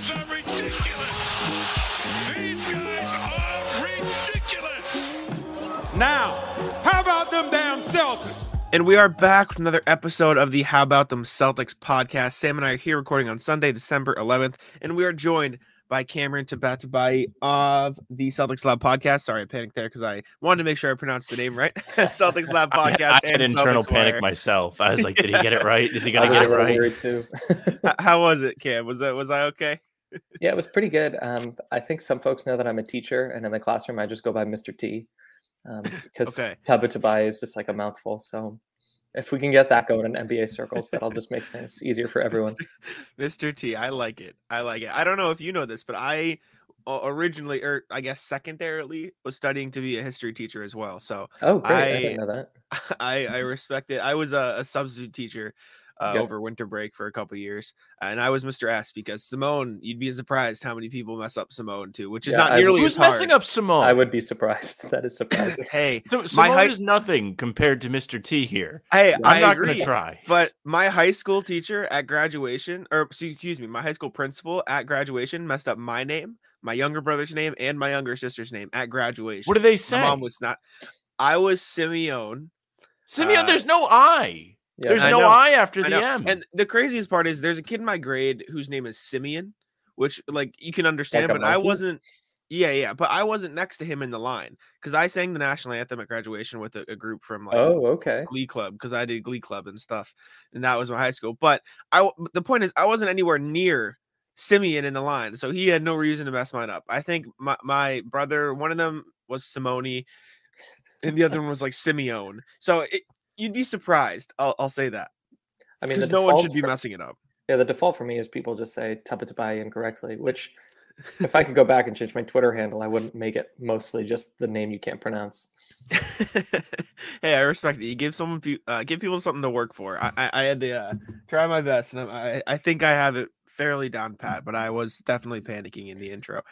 guys are ridiculous. These guys are ridiculous. Now, how about them damn Celtics? And we are back with another episode of the How About Them Celtics podcast. Sam and I are here recording on Sunday, December 11th, and we are joined by Cameron Tabatabaie of the Celtics Lab podcast. Sorry, I panicked there because I wanted to make sure I pronounced the name right. Celtics Lab podcast. I, I had and internal Celtics panic Wire. myself. I was like, did he get it right? Is he gonna get it right? too. How was it, Cam? Was that was I okay? Yeah, it was pretty good. Um, I think some folks know that I'm a teacher, and in the classroom, I just go by Mr. T um, because Okay. Tabatabaie is just like a mouthful. So if we can get that going in NBA circles, that'll just make things easier for everyone. Mr. T, I like it. I like it. I don't know if you know this, but I originally, or I guess secondarily, was studying to be a history teacher as well. So Oh, great! I, I- didn't know that. I I respect it. I was a, a substitute teacher uh, Yep. over winter break for a couple years, and I was Mr. S because Simone. You'd be surprised how many people mess up Simone too, which is Yeah, not I- nearly Who's as hard. messing up Simone? I would be surprised. That is surprising. hey, So, my Simone height- is nothing compared to Mr. T here. hey, I'm I not agree. gonna try. But my high school teacher at graduation, or excuse me, my high school principal at graduation messed up my name, my younger brother's name, and my younger sister's name at graduation. What do they My say? mom was not. I was Simeon. Simeon, uh, there's no I. Yeah, There's I no know. I after I the know. M. And the craziest part is there's a kid in my grade whose name is Simeon, which like you can understand, a but I wasn't. Yeah, yeah, but I wasn't next to him in the line because I sang the national anthem at graduation with a, a group from like oh, okay. Glee Club because I did Glee Club and stuff, and that was my high school. But I the point is, I wasn't anywhere near Simeon in the line, so he had no reason to mess mine up. I think my my brother, one of them was Simone, and the other one was like Simeon. So it, you'd be surprised. I'll, I'll say that I mean, no one should be for- messing it up. Yeah, the default for me is people just say Tabatabaie incorrectly, which if I could go back and change my Twitter handle, I wouldn't make it mostly just the name you can't pronounce. hey, I respect it. You give someone uh, give people something to work for. I I, I had to uh, try my best, and I I- think I have it fairly down pat. But I was definitely panicking in the intro.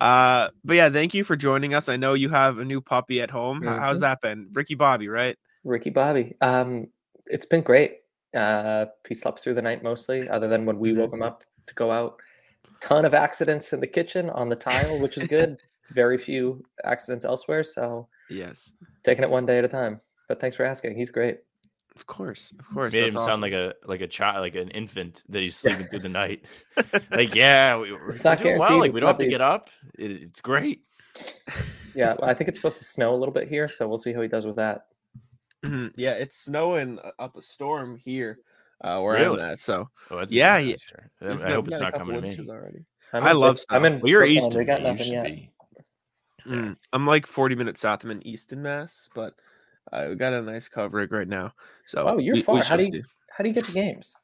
Uh, but yeah, thank you for joining us. I know you have a new puppy at home. H- How's that been, Ricky Bobby? Right? Ricky Bobby. Um, it's been great. Uh, he slept through the night mostly, other than when we Mhm. woke him up to go out. Ton of accidents in the kitchen on the tile, which is good. Very few accidents elsewhere, so Yes, taking it one day at a time. But thanks for asking. He's great. of course, of course. Made him that's sound like a like a child, like an infant that he's sleeping through the night. Like, yeah, we, we're, It's not we're doing well. Like, we don't have to get up. It, it's great. Yeah, I think it's supposed to snow a little bit here, so we'll see how he does with that. Yeah, it's snowing up a storm here. Uh, where Really? I'm at, so Oh, that's Yeah, yeah. I- we've I got- hope we it's a not coming to me. already. I'm I love Brook- I'm snow. in Well, you're Brooklyn, east We got. Nothing yet. Yeah. Mm, I'm like 40 minutes south. I'm in Easton, Mass, but uh, we got a nice coverage right now. So Oh, you're we- we far. How do you- see. How do you get to games?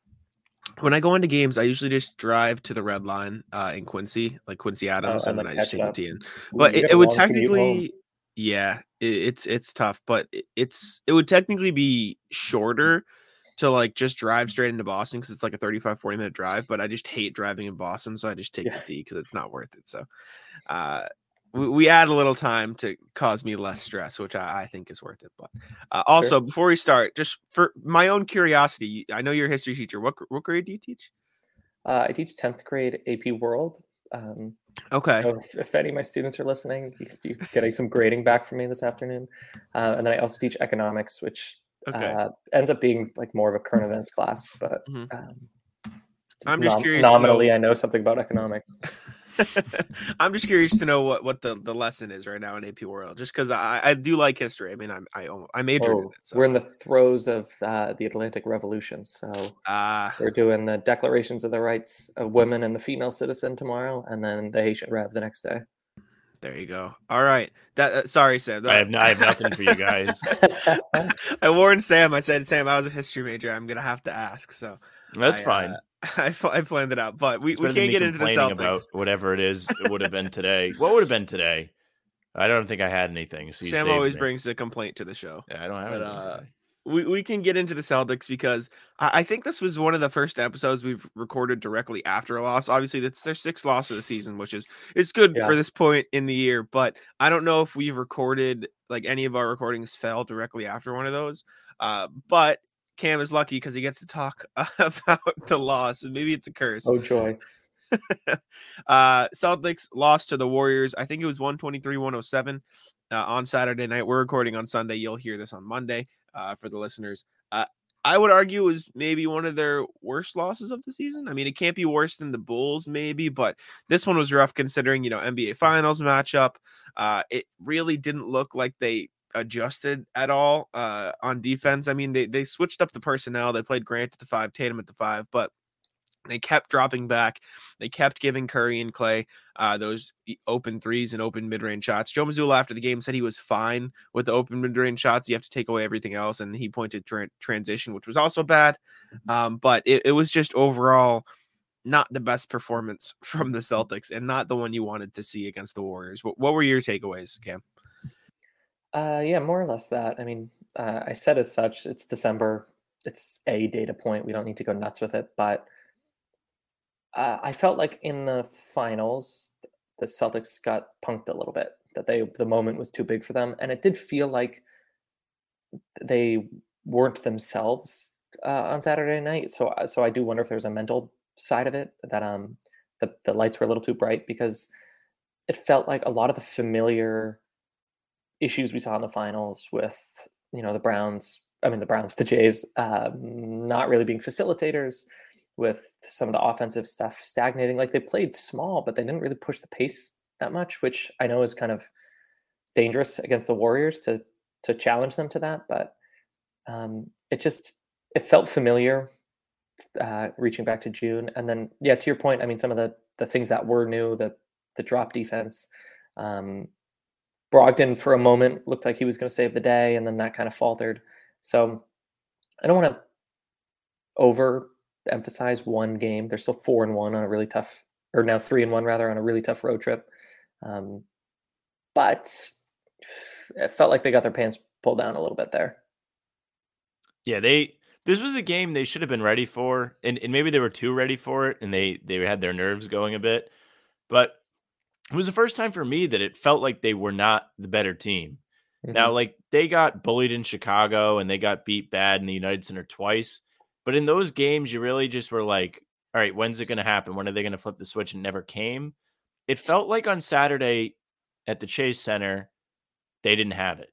When I go into games, I usually just drive to the red line uh, in Quincy, like Quincy Adams, Oh, and, and, like, then I just take the up. In. But it, it would technically, yeah, it, it's it's tough, but it- it's it would technically be shorter to like just drive straight into Boston because it's like a 35 40 minute drive. But I just hate driving in Boston, so I just take Yeah. the T because it's not worth it. So, uh, we, we add a little time to cause me less stress, which I, I think is worth it. But uh, also, before we start, just for my own curiosity, I know you're a history teacher. What what grade do you teach? Uh, I teach 10th grade AP World. Um, Okay. so if, if any of my students are listening, you, you're getting some grading back from me this afternoon. Uh, and then I also teach economics, which Okay. uh, ends up being like more of a current events class. But Mhm. um, I'm just nom- curious Nominally, know- I know something about economics. I'm just curious to know what, what the, the lesson is right now in AP World, just because I, I do like history. I mean, I'm, I almo- I majored in Oh, it. So. We're in the throes of uh, the Atlantic Revolution. So Ah, we're doing the declarations of the rights of women and the female citizen tomorrow, and then the Haitian Rev the next day. there you go. All right. That uh, sorry, Sam. I have, no, I have nothing for you guys. I warned Sam. I said, Sam, I was a history major. I'm gonna have to ask. So That's I, fine. I, I planned it out, but we, we can't get into the complaining Celtics. about whatever it is it would have been today. What would have been today? I don't think I had anything. So Sam always me. brings a complaint to the show. Yeah, I don't have but, anything uh, we, we can get into the Celtics because I, I think this was one of the first episodes we've recorded directly after a loss. Obviously, that's their sixth loss of the season, which is it's good Yeah. for this point in the year. But I don't know if we've recorded like any of our recordings fell directly after one of those. Uh, but Cam is lucky because he gets to talk about the loss, maybe it's a curse. oh joy! uh, Celtics lost to the Warriors. I think it was 123 107 uh, on Saturday night. We're recording on Sunday. You'll hear this on Monday uh, for the listeners. Uh, I would argue it was maybe one of their worst losses of the season. I mean, it can't be worse than the Bulls, maybe, but this one was rough considering, you know, NBA Finals matchup. Uh, it really didn't look like they adjusted at all uh, on defense. I mean, they they switched up the personnel. They played Grant at the five, Tatum at the five, but they kept dropping back. They kept giving Curry and Klay uh, those open threes and open mid range shots. Joe Mazzulla after the game said he was fine with the open mid range shots. You have to take away everything else, and he pointed tra- transition, which was also bad. Mm-hmm. Um, but it, it was just overall not the best performance from the Celtics, and not the one you wanted to see against the Warriors. What, what were your takeaways, Cam? Uh, yeah, more or less that. I mean, uh, I said as such, it's December. It's a data point. We don't need to go nuts with it. But uh, I felt like in the finals, the Celtics got punked a little bit. That they the moment was too big for them, and it did feel like they weren't themselves uh, on Saturday night. So, uh, so I do wonder if there's a mental side of it that um the the lights were a little too bright because it felt like a lot of the familiar issues we saw in the finals with you know the Browns. I mean the Browns, the Jays, um, not really being facilitators with some of the offensive stuff stagnating. Like they played small, but they didn't really push the pace that much, which I know is kind of dangerous against the Warriors to to challenge them to that. But um, it just it felt familiar uh, reaching back to June, and then yeah, to your point, I mean some of the the things that were new, the the drop defense. Um, Brogdon for a moment looked like he was going to save the day, and then that kind of faltered. So I don't want to over emphasize one game. They're still four and one on a really tough, or now three and one rather on a really tough road trip. Um, but it felt like they got their pants pulled down a little bit there. Yeah, they this was a game they should have been ready for, and, and maybe they were too ready for it, and they they had their nerves going a bit. But it was the first time for me that it felt like they were not the better team. Mm-hmm. Now, like they got bullied in Chicago and they got beat bad in the United Center twice. But in those games, you really just were like, all right, when's it going to happen? When are they going to flip the switch? And never came. It felt like on Saturday at the Chase Center, they didn't have it.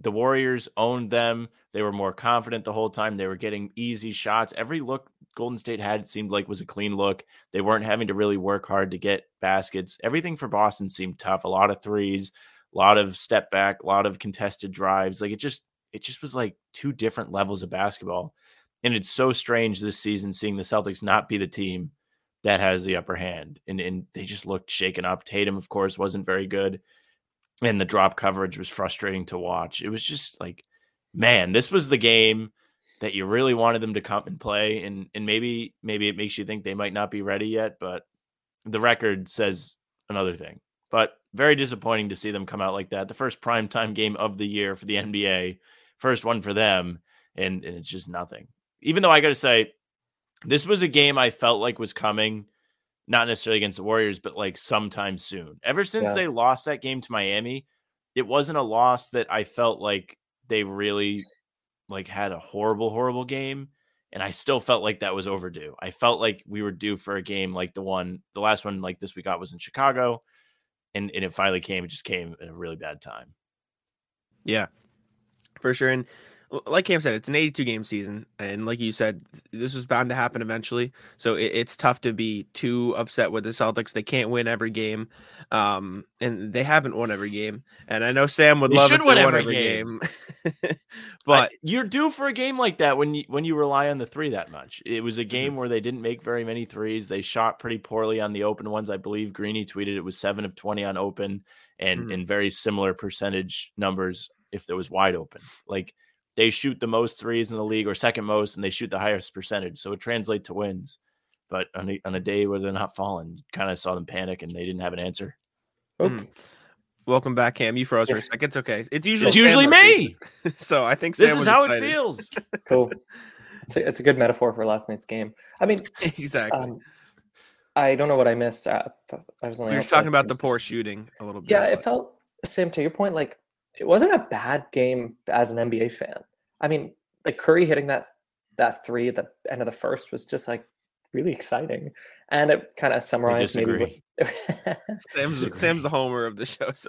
The Warriors owned them. They were more confident the whole time. They were getting easy shots. Every look Golden State had seemed like was a clean look. They weren't having to really work hard to get baskets. Everything for Boston seemed tough. A lot of threes, a lot of step back, a lot of contested drives. Like it just it just was like two different levels of basketball. And it's so strange this season seeing the Celtics not be the team that has the upper hand. And and they just looked shaken up. Tatum, of course, wasn't very good. And the drop coverage was frustrating to watch. It was just like, man, this was the game that you really wanted them to come and play. And and maybe maybe it makes you think they might not be ready yet, but the record says another thing. But very disappointing to see them come out like that. The first primetime game of the year for the NBA, first one for them, and, and it's just nothing. Even though I got to say, this was a game I felt like was coming, not necessarily against the Warriors, but like sometime soon. Ever since yeah. they lost that game to Miami, it wasn't a loss that I felt like they really like had a horrible, horrible game. And I still felt like that was overdue. I felt like we were due for a game like the one, the last one like this we got was in Chicago. And, and it finally came. It just came at a really bad time. Yeah, for sure. And like Cam said, it's an 82 game season, and like you said, this was bound to happen eventually. So it, it's tough to be too upset with the Celtics. They can't win every game, um, and they haven't won every game. And I know Sam would they love should it win every, every game, game. but I, you're due for a game like that when you when you rely on the three that much. It was a game mm-hmm. where they didn't make very many threes. They shot pretty poorly on the open ones. I believe Greeny tweeted it was seven of 20 on open, and mm-hmm. and very similar percentage numbers if there was wide open. Like they shoot the most threes in the league or second most, and they shoot the highest percentage. So it translates to wins. But on a, on a day where they're not falling, kind of saw them panic and they didn't have an answer. Mm. Welcome back, Cam. You froze for a second. It's okay. It's usually it's usually me. so I think Sam this is how excited. it feels. cool. It's a, it's a good metaphor for last night's game. I mean, exactly. Um, I don't know what I missed. Uh, I was only. You're talking about the poor shooting a little bit. Yeah, it felt Sam. To your point, like it wasn't a bad game as an NBA fan. I mean, like Curry hitting that that three at the end of the first was just like really exciting. And it kind of summarized maybe what, Sam's Sam's the homer of the show, so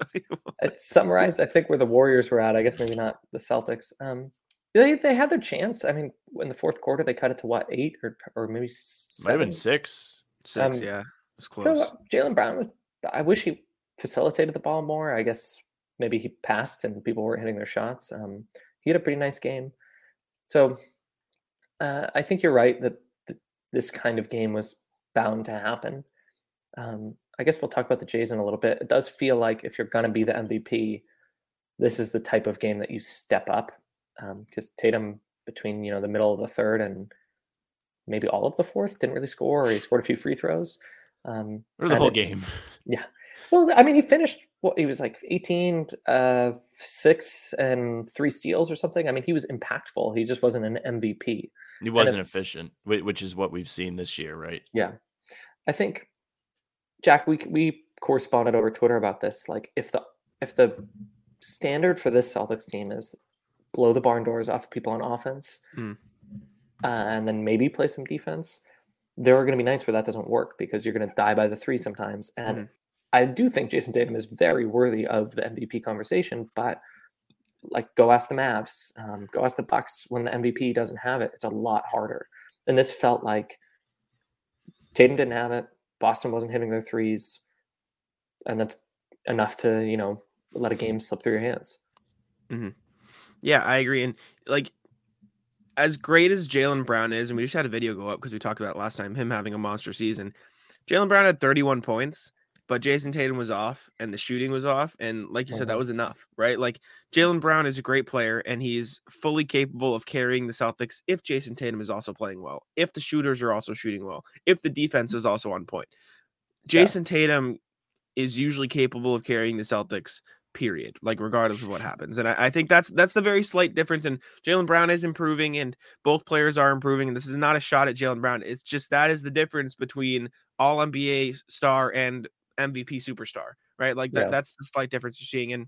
it summarized I think where the Warriors were at. I guess maybe not the Celtics. Um, they they had their chance. I mean, in the fourth quarter, they cut it to what eight or or maybe Might have been six. six, Um, yeah, it was close. uh, Jaylen Brown was. I wish he facilitated the ball more. I guess maybe he passed and people weren't hitting their shots. Um, he had a pretty nice game. So uh, I think you're right that th- this kind of game was bound to happen. Um, I guess we'll talk about the Jays in a little bit. It does feel like if you're going to be the MVP, this is the type of game that you step up because Tatum between you know the middle of the third and maybe all of the fourth didn't really score, or he scored a few free throws. Um, Or the whole it- game. Well, I mean, he finished what he was like 18, uh, six and three steals or something. I mean, he was impactful. He just wasn't an MVP. He wasn't efficient, which is what we've seen this year, right? Yeah, I think Jack, we we corresponded over Twitter about this. Like, if the if the standard for this Celtics team is blow the barn doors off people on offense, Mm. uh, and then maybe play some defense, there are going to be nights where that doesn't work because you're going to die by the three sometimes. And Mhm. I do think Jayson Tatum is very worthy of the MVP conversation, but like go ask the Mavs, um, go ask the Bucks when the MVP doesn't have it. It's a lot harder. And this felt like Tatum didn't have it. Boston wasn't hitting their threes, and that's enough to you know let a game slip through your hands. Yeah, I agree. And like, as great as Jaylen Brown is, and we just had a video go up because we talked about last time, him having a monster season. Jaylen Brown had 31 points, but Jayson Tatum was off and the shooting was off. And like you said, that Mhm. was enough, right? Like, Jaylen Brown is a great player and he's fully capable of carrying the Celtics if Jayson Tatum is also playing well, if the shooters are also shooting well, if the defense is also on point. Yeah. Jayson Tatum is usually capable of carrying the Celtics period like regardless of what happens and I, I think that's that's the very slight difference and jaylen brown is improving and both players are improving and this is not a shot at jaylen brown it's just that is the difference between all nba star and mvp superstar right like that Yeah. that's the slight difference you're seeing and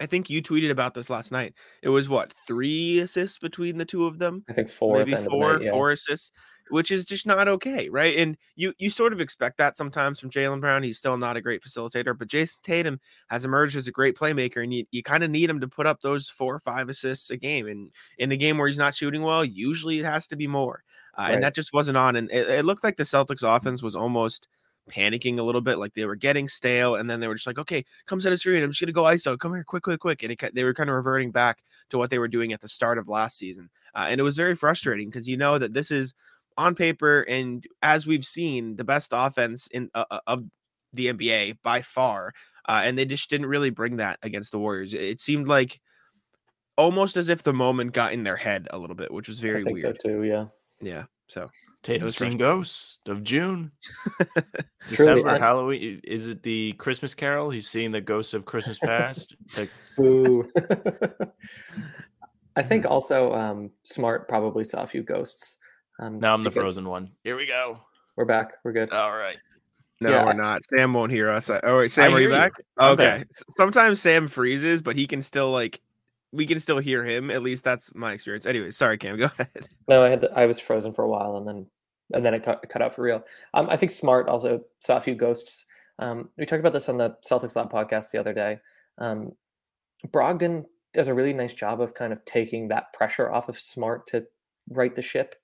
i think you tweeted about this last night it was what three assists between the two of them I think four, maybe the end of the four night, yeah. four assists which is just not okay right and you you sort of expect that sometimes from jaylen brown he's still not a great facilitator but jayson tatum has emerged as a great playmaker and you, you kind of need him to put up those four or five assists a game and in a game where he's not shooting well usually it has to be more uh, Right. and that just wasn't on and it, it looked like the celtics offense was almost panicking a little bit like they were getting stale and then they were just like okay come set a screen i'm just gonna go iso come here quick quick quick and it, they were kind of reverting back to what they were doing at the start of last season uh, and it was very frustrating because you know that this is on paper and as we've seen the best offense in uh, uh, of the NBA by far uh, and they just didn't really bring that against the Warriors. It, seemed like almost as if the moment got in their head a little bit, which was very weird. so too. Yeah. Yeah. So Tatum was seen ghosts of June. It's Truly, December, Halloween. Is it the Christmas Carol? He's seeing the ghosts of Christmas past. It's like Boo. I think also um, Smart probably saw a few ghosts. Um, now I'm the frozen one. Here we go. We're back. We're good. All right. no, Yeah, we're I- not. Sam won't hear us. I- Oh wait, Sam, are you you. back? I'm okay. back. Sometimes Sam freezes, but he can still like we can still hear him. At least that's my experience. Anyway, sorry, Cam. Go ahead. No, I had the, I was frozen for a while, and then and then it cut, cut out for real. Um, I think Smart also saw a few ghosts. Um, we talked about this on the Celtics Lab podcast the other day. Um, Brogdon does a really nice job of kind of taking that pressure off of Smart to right the ship,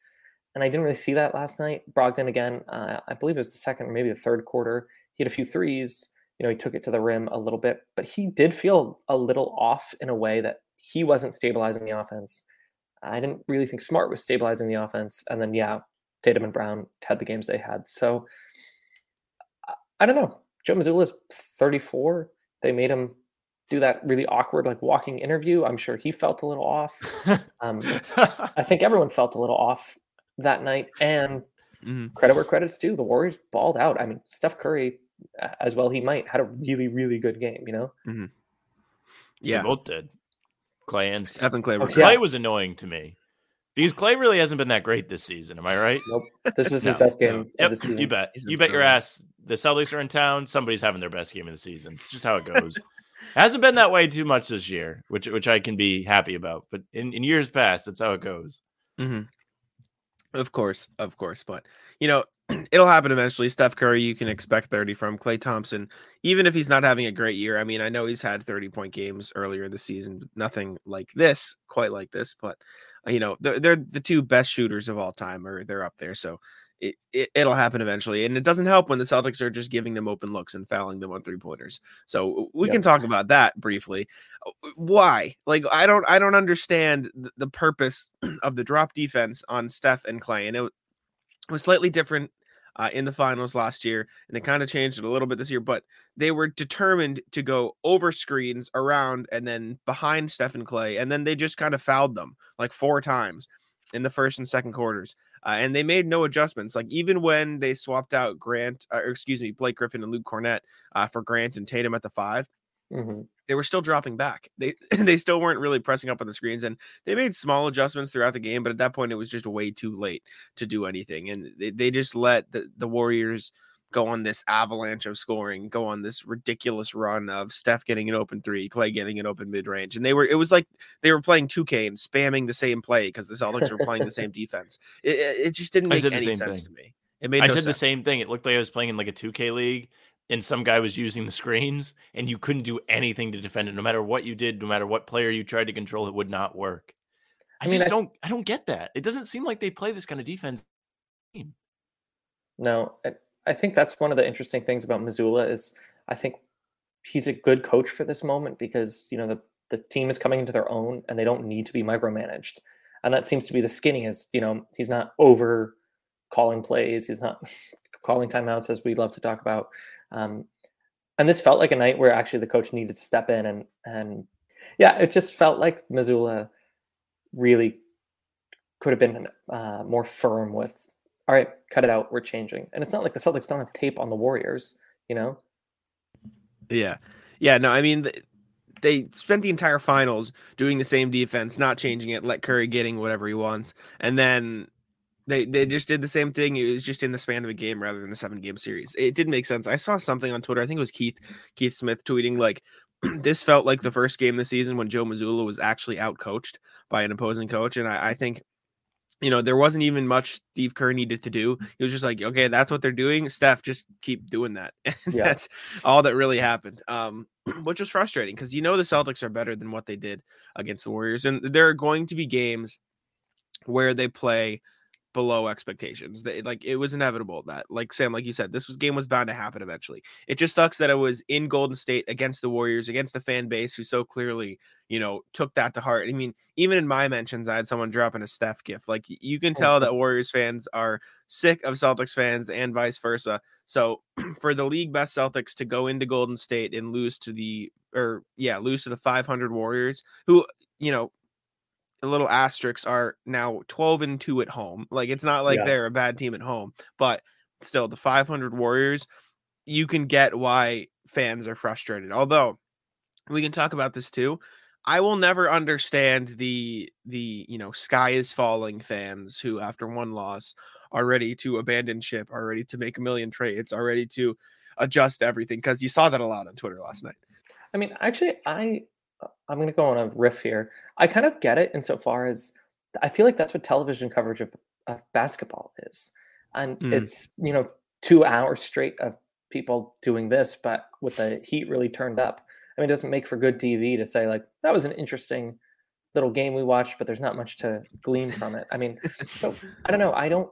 and I didn't really see that last night. Brogdon again, uh, I believe it was the second or maybe the third quarter. He had a few threes. You know, he took it to the rim a little bit, but he did feel a little off in a way that he wasn't stabilizing the offense. I didn't really think Smart was stabilizing the offense. And then, yeah, Tatum and Brown had the games they had. So I, I don't know. Joe Mazzulla's 34. They made him do that really awkward, like walking interview. I'm sure he felt a little off. Um, I think everyone felt a little off that night. And Mhm. credit where credit's due. The Warriors balled out. I mean, Steph Curry, as well he might, had a really, really good game, you know? Yeah. They both did. Klay and Steph. Steph Klay Okay. Klay was annoying to me because Klay really hasn't been that great this season. Am I right? Nope. This is No, his best no. game of Yep, the season. you bet. He's You bet your ass. The Celtics are in town. Somebody's having their best game of the season. It's just how it goes. hasn't been that way too much this year, which which I can be happy about. But in, in years past, that's how it goes. hmm Of course, of course, but you know, it'll happen eventually. Steph Curry, you can expect 30 from Klay Thompson, even if he's not having a great year. I mean, I know he's had 30 point games earlier in the season, nothing like this, quite like this, but uh, you know, they're, they're the two best shooters of all time, or they're up there. So it, it it'll happen eventually, and it doesn't help when the Celtics are just giving them open looks and fouling them on three pointers. So we Yep. can talk about that briefly. Uh, Why? Like I don't I don't understand the, the purpose of the drop defense on Steph and Klay, and it was slightly different. Uh, in the finals last year, and they kind of changed it a little bit this year, but they were determined to go over screens around and then behind Steph and Klay, and then they just kind of fouled them like four times in the first and second quarters uh, and they made no adjustments. Like even when they swapped out Grant, uh, or excuse me, Blake Griffin and Luke Kornet uh, for Grant and Tatum at the five, hmm they were still dropping back. They they still weren't really pressing up on the screens, and they made small adjustments throughout the game. But at that point, it was just way too late to do anything, and they, they just let the, the Warriors go on this avalanche of scoring, go on this ridiculous run of Steph getting an open three, Klay getting an open mid range, and they were it was like they were playing 2K and spamming the same play because the Celtics were playing the same defense. It, it just didn't make any sense thing. to me. It made I no said the same thing. It looked like I was playing in like a 2K league and some guy was using the screens and you couldn't do anything to defend it. No matter what you did, no matter what player you tried to control, it would not work. I, I mean, just I- don't I don't get that. It doesn't seem like they play this kind of defense. No, I, think that's one of the interesting things about Mazzulla is I think he's a good coach for this moment because you know the the team is coming into their own and they don't need to be micromanaged, and that seems to be the skinny is you know he's not over calling plays, he's not calling timeouts as we love to talk about, um, and this felt like a night where actually the coach needed to step in and and yeah, it just felt like Mazzulla really could have been uh, more firm with all right, cut it out. We're changing. And it's not like the Celtics don't have tape on the Warriors, you know? Yeah. Yeah. No, I mean, they spent the entire finals doing the same defense, not changing it, let Curry getting whatever he wants. And then they, they just did the same thing. It was just in the span of a game rather than a seven game series. It didn't make sense. I saw something on Twitter. I think it was Keith, Keith Smith tweeting like, this felt like the first game this season when Joe Mazzulla was actually outcoached by an opposing coach. And I, I think you know, there wasn't even much Steve Kerr needed to do. He was just like, okay, that's what they're doing. Steph, just keep doing that. And Yeah. That's all that really happened. Um, which was frustrating because you know the Celtics are better than what they did against the Warriors. And there are going to be games where they play below expectations. They, like it was inevitable that, like Sam, like you said, this was game was bound to happen eventually. It just sucks that it was in Golden State against the Warriors, against the fan base who so clearly, you know, took that to heart. I mean, even in my mentions, I had someone dropping a Steph gift. Like you can oh, tell that Warriors fans are sick of Celtics fans and vice versa. So for the league best Celtics to go into Golden State and lose to the or yeah, lose to the 500 Warriors, who you know, little asterisks are now 12 and 2 at home. Like it's not like Yeah. they're a bad team at home, but still the 500 Warriors, you can get why fans are frustrated. Although we can talk about this too. I will never understand the the you know sky is falling fans who after one loss are ready to abandon ship, are ready to make a million trades, are ready to adjust everything because you saw that a lot on Twitter last night. I mean, actually, I I'm going to go on a riff here. I kind of get it insofar as I feel like that's what television coverage of, of basketball is, and Mm. it's you know two hours straight of people doing this, but with the heat really turned up. I mean, it doesn't make for good TV to say like that was an interesting little game we watched, but there's not much to glean from it. I mean, so I don't know. I don't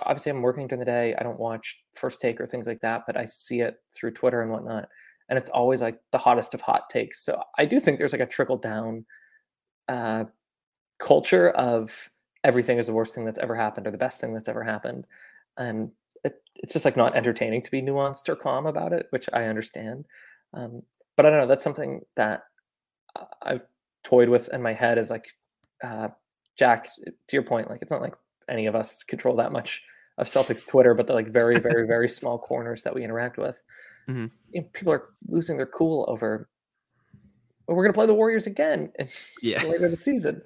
obviously I'm working during the day. I don't watch First Take or things like that, but I see it through Twitter and whatnot and it's always like the hottest of hot takes. So I do think there's like a trickle down uh, culture of everything is the worst thing that's ever happened or the best thing that's ever happened, and it, it's just like not entertaining to be nuanced or calm about it, which I understand. Um, but I don't know. That's something that I've toyed with in my head. Is like uh, Jack, to your point, like it's not like any of us control that much of Celtics Twitter, but the like very, very, very small corners that we interact with Mhm. you know, people are losing their cool over well, we're going to play the Warriors again Yeah. later in the season.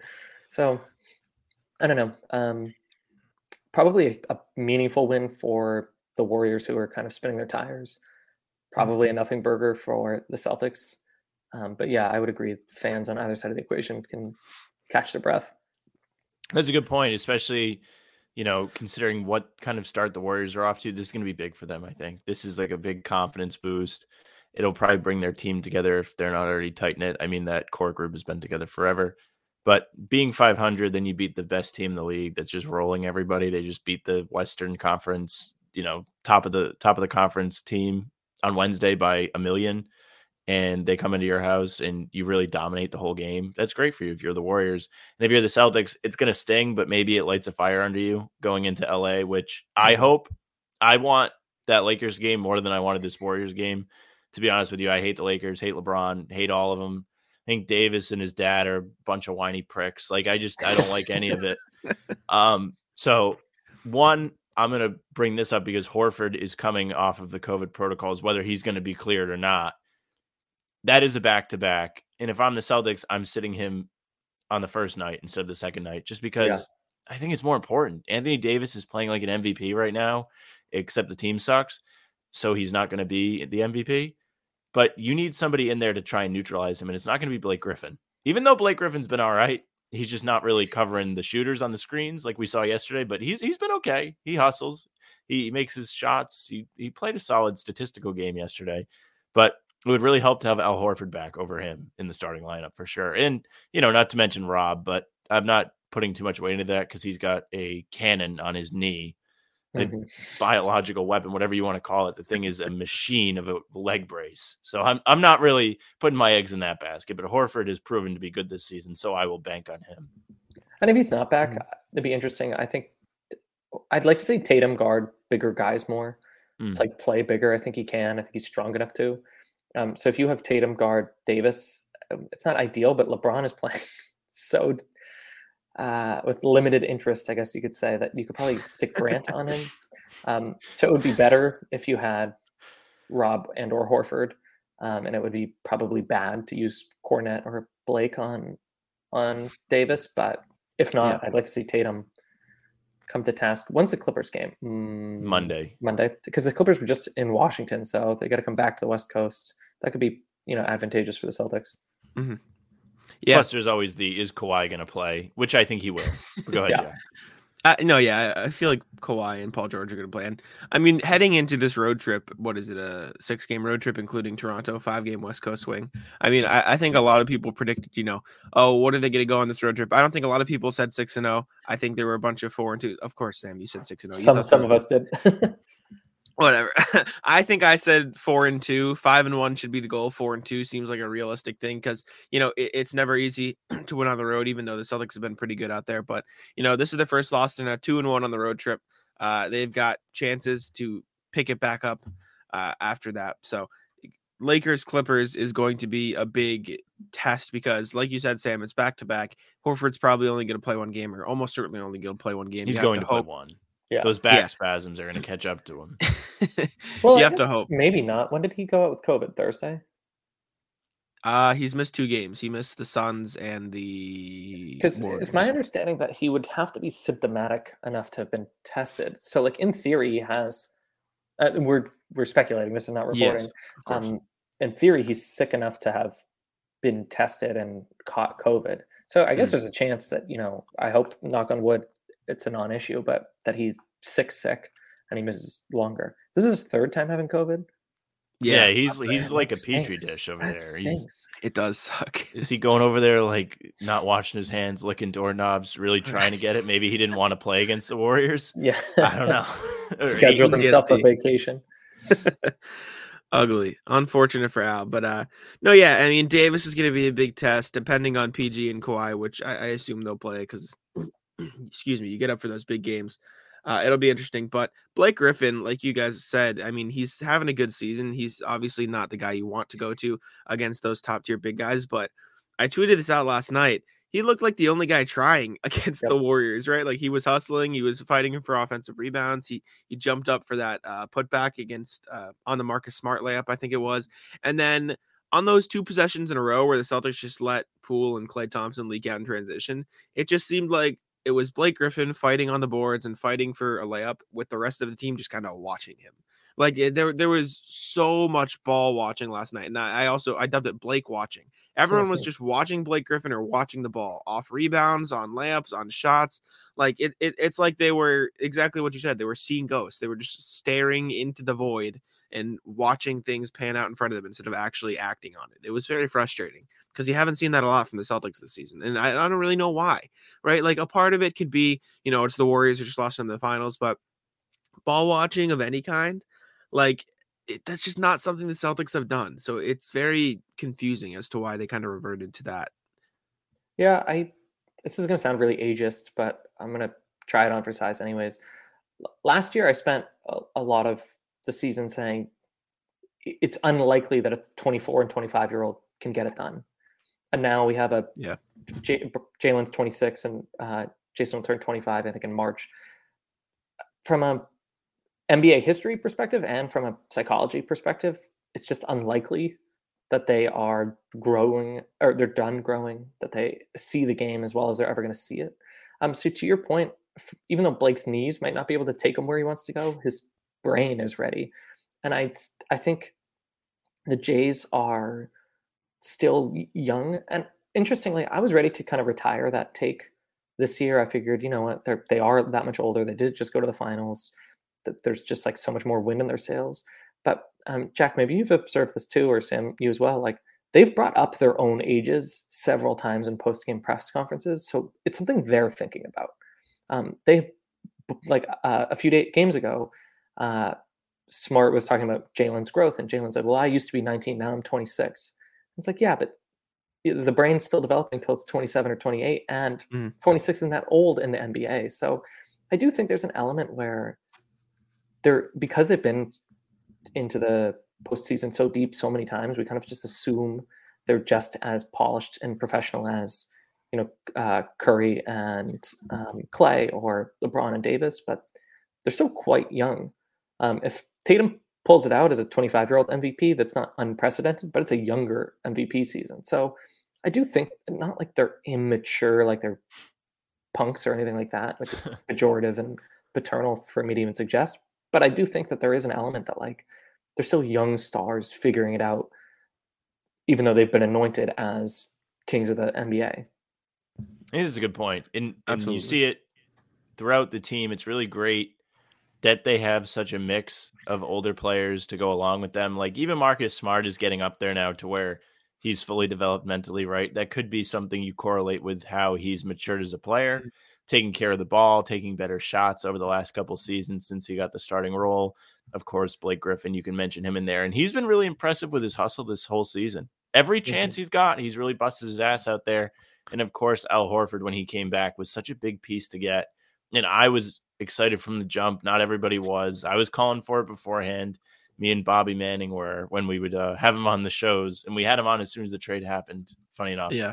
So I don't know. Um, probably a, a meaningful win for the Warriors who are kind of spinning their tires. Probably a nothing burger for the Celtics. Um, but yeah, I would agree. Fans on either side of the equation can catch their breath. That's a good point, especially you know, considering what kind of start the Warriors are off to, this is going to be big for them. I think this is like a big confidence boost. It'll probably bring their team together if they're not already tight knit. I mean, that core group has been together forever. But being 500, then you beat the best team in the league that's just rolling everybody. They just beat the Western Conference, you know, top of the top of the conference team on Wednesday by a million and they come into your house and you really dominate the whole game, that's great for you if you're the Warriors. And if you're the Celtics, it's going to sting, but maybe it lights a fire under you going into LA, which I hope I want that Lakers game more than I wanted this Warriors game. To be honest with you, I hate the Lakers, hate LeBron, hate all of them. I think Davis and his dad are a bunch of whiny pricks. Like I just I don't like any of it. Um, so one, I'm gonna bring this up because Horford is coming off of the COVID protocols, whether he's gonna be cleared or not that is a back to back. And if I'm the Celtics, I'm sitting him on the first night instead of the second night, just because yeah. I think it's more important. Anthony Davis is playing like an MVP right now, except the team sucks. So he's not going to be the MVP. But you need somebody in there to try and neutralize him. And it's not going to be Blake Griffin. Even though Blake Griffin's been all right, he's just not really covering the shooters on the screens like we saw yesterday. But he's he's been okay. He hustles. He makes his shots. He he played a solid statistical game yesterday. But it would really help to have Al Horford back over him in the starting lineup for sure. And, you know, not to mention Rob, but I'm not putting too much weight into that because he's got a cannon on his knee, a mm-hmm. biological weapon, whatever you want to call it. The thing is a machine of a leg brace. So I'm I'm not really putting my eggs in that basket, but Horford has proven to be good this season, so I will bank on him. And if he's not back, mm-hmm. it'd be interesting. I think I'd like to see Tatum guard bigger guys more. Mm. like play bigger. I think he can. I think he's strong enough to. Um, so if you have Tatum guard Davis, um, it's not ideal, but LeBron is playing so uh, with limited interest, I guess you could say that you could probably stick Grant on him. Um, so it would be better if you had Rob and or Horford, um, and it would be probably bad to use Kornet or Blake on on Davis. But if not, yeah. I'd like to see Tatum come to task. When's the Clippers game? Mm, Monday. Monday, because the Clippers were just in Washington, so they got to come back to the West Coast. That could be, you know, advantageous for the Celtics. Mm-hmm. Yeah. Plus, there's always the is Kawhi going to play, which I think he will. But go ahead, yeah. Uh, no, yeah, I feel like Kawhi and Paul George are going to play. And I mean, heading into this road trip, what is it, a six game road trip, including Toronto, five game West Coast swing? I mean, I, I think a lot of people predicted, you know, oh, what are they going to go on this road trip? I don't think a lot of people said six and zero. Oh. I think there were a bunch of four and two. Of course, Sam, you said six and zero. Oh. Some some of us did. whatever. I think I said four and two, five and one should be the goal. Four and two seems like a realistic thing because you know it, it's never easy to win on the road, even though the Celtics have been pretty good out there. But you know this is the first loss in a two and one on the road trip. Uh, they've got chances to pick it back up uh, after that. So Lakers Clippers is going to be a big test because, like you said, Sam, it's back to back. Horford's probably only going to play one game, or almost certainly only going to play one game. He's going to, to play one. Yeah. Those back yeah. spasms are going to catch up to him. well, you I have to hope. Maybe not. When did he go out with COVID? Thursday? Uh, he's missed two games. He missed the Suns and the. Because it's my understanding that he would have to be symptomatic enough to have been tested. So, like in theory, he has. Uh, we're we're speculating. This is not reporting. Yes, um, in theory, he's sick enough to have been tested and caught COVID. So I guess mm. there's a chance that you know. I hope, knock on wood, it's a non-issue, but that he's sick, sick, and he misses longer. This is his third time having COVID. Yeah, yeah he's he's like a petri dish over that there. He's, it does suck. Is he going over there like not washing his hands, licking doorknobs, really trying to get it? Maybe he didn't want to play against the Warriors. Yeah, I don't know. Scheduled himself a vacation. Ugly, unfortunate for Al, but uh, no, yeah. I mean, Davis is going to be a big test, depending on PG and Kawhi, which I, I assume they'll play because excuse me, you get up for those big games. Uh, it'll be interesting. But Blake Griffin, like you guys said, I mean, he's having a good season. He's obviously not the guy you want to go to against those top tier big guys. But I tweeted this out last night. He looked like the only guy trying against yep. the Warriors, right? Like he was hustling, he was fighting for offensive rebounds. He he jumped up for that uh, putback against uh, on the Marcus Smart layup, I think it was, and then on those two possessions in a row where the Celtics just let Poole and Klay Thompson leak out in transition, it just seemed like it was Blake Griffin fighting on the boards and fighting for a layup with the rest of the team just kind of watching him. Like it- there, there was so much ball watching last night, and I, I also I dubbed it Blake watching. Everyone was just watching Blake Griffin or watching the ball off rebounds, on layups, on shots. Like it, it, it's like they were exactly what you said. They were seeing ghosts. They were just staring into the void and watching things pan out in front of them instead of actually acting on it. It was very frustrating because you haven't seen that a lot from the Celtics this season, and I, I don't really know why. Right? Like a part of it could be, you know, it's the Warriors who just lost in the finals, but ball watching of any kind, like it, that's just not something the Celtics have done. So it's very confusing as to why they kind of reverted to that. Yeah, I. This is going to sound really ageist, but I'm going to try it on for size anyways. L- Last year, I spent a, a lot of the season saying it's unlikely that a 24 and 25 year old can get it done. And now we have a Yeah. J- Jaylen's 26 and uh, Jayson will turn 25, I think, in March. From a NBA history perspective and from a psychology perspective, it's just unlikely that they are growing or they're done growing, that they see the game as well as they're ever going to see it. Um, so to your point, even though Blake's knees might not be able to take him where he wants to go, his brain is ready, and I I think the Jays are still young. And interestingly, I was ready to kind of retire that take this year. I figured, you know what, they're they are that much older. They did just go to the finals. There's just like so much more wind in their sails. But um, Jack, maybe you've observed this too, or Sam, you as well. Like they've brought up their own ages several times in post game press conferences, so it's something they're thinking about. Um, they've like uh, a few day, games ago, uh, Smart was talking about Jaylen's growth, and Jaylen said, "Well, I used to be 19, now I'm 26." It's like, yeah, but the brain's still developing until it's 27 or 28, and Mhm. 26 isn't that old in the NBA. So I do think there's an element where they're because they've been into the postseason so deep so many times, we kind of just assume they're just as polished and professional as you know uh, Curry and um, Klay or LeBron and Davis, but they're still quite young. Um, if Tatum pulls it out as a 25 year old MVP, that's not unprecedented, but it's a younger MVP season. So I do think not like they're immature, like they're punks or anything like that, which is pejorative and paternal for me to even suggest. But I do think that there is an element that like they're still young stars figuring it out, even though they've been anointed as kings of the NBA. It is a good point. And, and you see it throughout the team. It's really great that they have such a mix of older players to go along with them. Like even Marcus Smart is getting up there now to where he's fully developed mentally, right? That could be something you correlate with how he's matured as a player, mm. taking care of the ball, taking better shots over the last couple seasons since he got the starting role. Of course, Blake Griffin, you can mention him in there. And he's been really impressive with his hustle this whole season. Every mm-hmm. chance he's got, he's really busted his ass out there. And of course, Al Horford, when he came back, was such a big piece to get. And I was excited from the jump. Not everybody was. I was calling for it beforehand. Me and Bobby Manning were when we would uh, have him on the shows, and we had him on as soon as the trade happened. Funny enough, Yeah.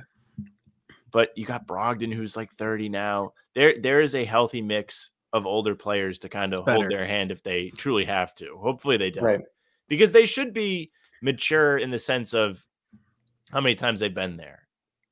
but you got Brogdon, who's like 30 now. There, there is a healthy mix of older players to kind of hold their hand if they truly have to. Hopefully, they don't, Right. because they should be mature in the sense of how many times they've been there.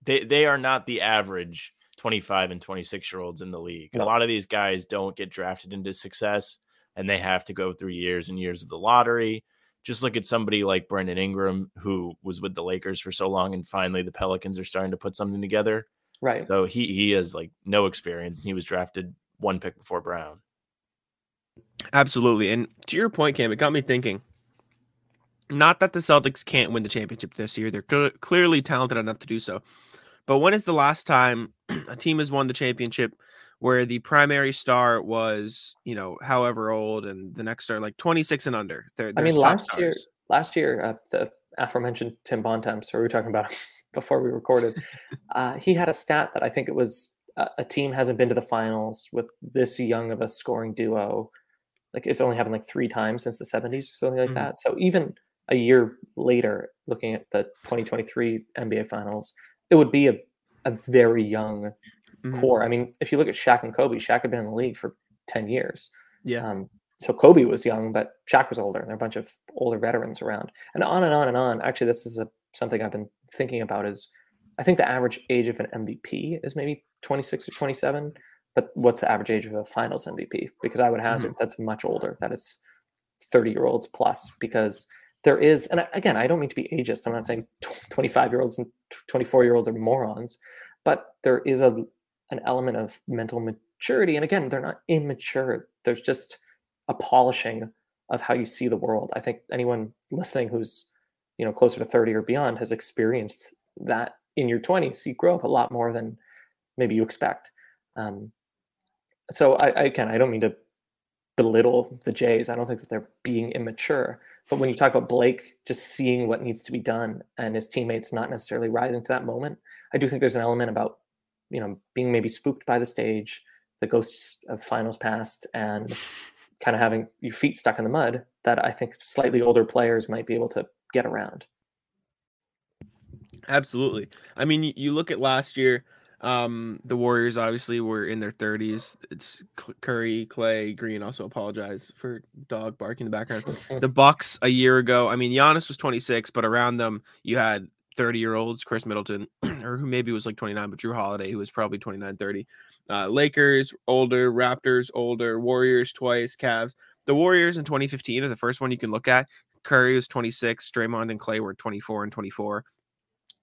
They, they are not the average 25 and 26 year olds in the league. A lot of these guys don't get drafted into success, and they have to go through years and years of the lottery. Just look at somebody like Brandon Ingram, who was with the Lakers for so long, and finally the Pelicans are starting to put something together. Right. So he he has like no experience, and he was drafted one pick before Brown. Absolutely. And to your point, Cam, it got me thinking. Not that the Celtics can't win the championship this year. They're cl- clearly talented enough to do so. But when is the last time a team has won the championship where the primary star was, you know, however old and the next star like 26 and under? They're, I mean, last year, last year, uh, the aforementioned Tim Bontemps, or we were talking about before we recorded, uh, he had a stat that I think it was a, a team hasn't been to the finals with this young of a scoring duo. Like it's only happened like three times since the 70s or something like Mhm. that. So even a year later, looking at the 2023 NBA finals, it would be a, a very young Mhm. core. I mean, if you look at Shaq and Kobe, Shaq had been in the league for 10 years. Yeah. Um, so Kobe was young, but Shaq was older, and there are a bunch of older veterans around, and on and on and on. Actually, this is a, something I've been thinking about. Is I think the average age of an MVP is maybe 26 or 27, but what's the average age of a Finals MVP? Because I would hazard that's much older. That it's 30 year olds plus because there is, and again, I don't mean to be ageist. I'm not saying 25 year olds and 24 year olds are morons, but there is a an element of mental maturity. And again, they're not immature. There's just a polishing of how you see the world. I think anyone listening who's you know closer to 30 or beyond has experienced that in your 20s. You grow up a lot more than maybe you expect. Um, so I, I again, I don't mean to belittle the Jays. I don't think that they're being immature. But when you talk about Blake just seeing what needs to be done and his teammates not necessarily rising to that moment, I do think there's an element about, you know, being maybe spooked by the stage, the ghosts of finals past, and kind of having your feet stuck in the mud that I think slightly older players might be able to get around. Absolutely. I mean, you, you look at last year, um, the Warriors obviously were in their 30s. It's Curry, Klay, Green. Also apologize for dog barking in the background. the Bucks a year ago. I mean, Giannis was 26, but around them you had 30 year olds, Khris Middleton, or who maybe was like 29, but Jrue Holiday, who was probably 29, 30. Uh, Lakers older, Raptors older, Warriors twice, Cavs. The Warriors in 2015 are the first one you can look at. Curry was 26, Draymond and Klay were 24 and 24.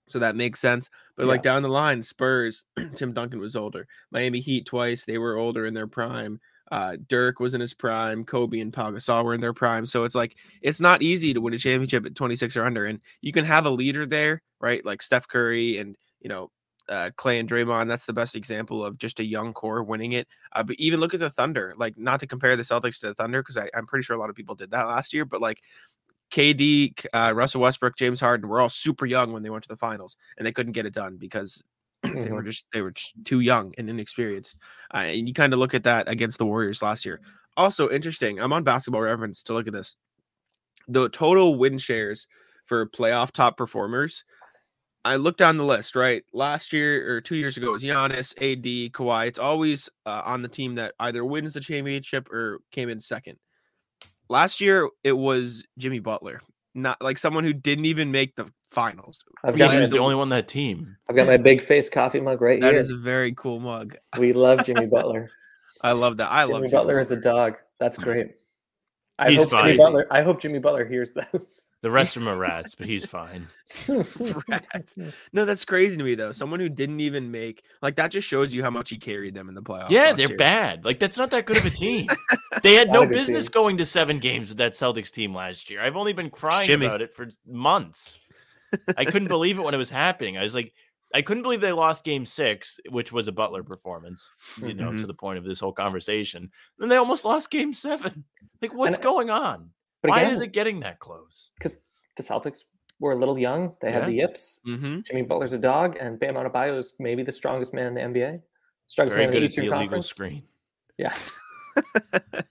So that makes sense. But yeah. like down the line, Spurs, Tim Duncan was older. Miami Heat twice, they were older in their prime. Uh, Dirk was in his prime. Kobe and Pau Gasol were in their prime. So it's like it's not easy to win a championship at 26 or under. And you can have a leader there, right? Like Steph Curry and you know uh, Klay and Draymond. That's the best example of just a young core winning it. Uh, but even look at the Thunder. Like not to compare the Celtics to the Thunder because I'm pretty sure a lot of people did that last year. But like KD, uh, Russell Westbrook, James Harden were all super young when they went to the finals, and they couldn't get it done because they were mm-hmm. just they were just too young and inexperienced. Uh, and you kind of look at that against the Warriors last year. Also interesting. I'm on Basketball Reference to look at this. The total win shares for playoff top performers. I looked down the list, right? Last year or two years ago, it was Giannis, AD, Kawhi. It's always uh, on the team that either wins the championship or came in second. Last year it was Jimmy Butler, not like someone who didn't even make the finals. I've got he was the only one that team. I've got my big face coffee mug right that here. That is a very cool mug. We love Jimmy Butler. I love that. I Jimmy love Jimmy Butler as a dog. That's great. I he's hope fine. Jimmy Butler. I hope Jimmy Butler hears this. The rest of them are rats, but he's fine. rats. No, that's crazy to me though. Someone who didn't even make like that just shows you how much he carried them in the playoffs. Yeah, they're year. bad. Like that's not that good of a team. they had no business team. going to seven games with that Celtics team last year. I've only been crying Jimmy. about it for months. I couldn't believe it when it was happening. I was like, I couldn't believe they lost game six, which was a Butler performance, you know, mm-hmm. to the point of this whole conversation. Then they almost lost game seven. Like, what's and, going on? But Why again, is it getting that close? Because the Celtics were a little young. They had yeah. the yips. Mm-hmm. Jimmy Butler's a dog, and Bam Adebayo is maybe the strongest man in the NBA. Strongest Very man good in the Eastern the Conference. Screen. Yeah.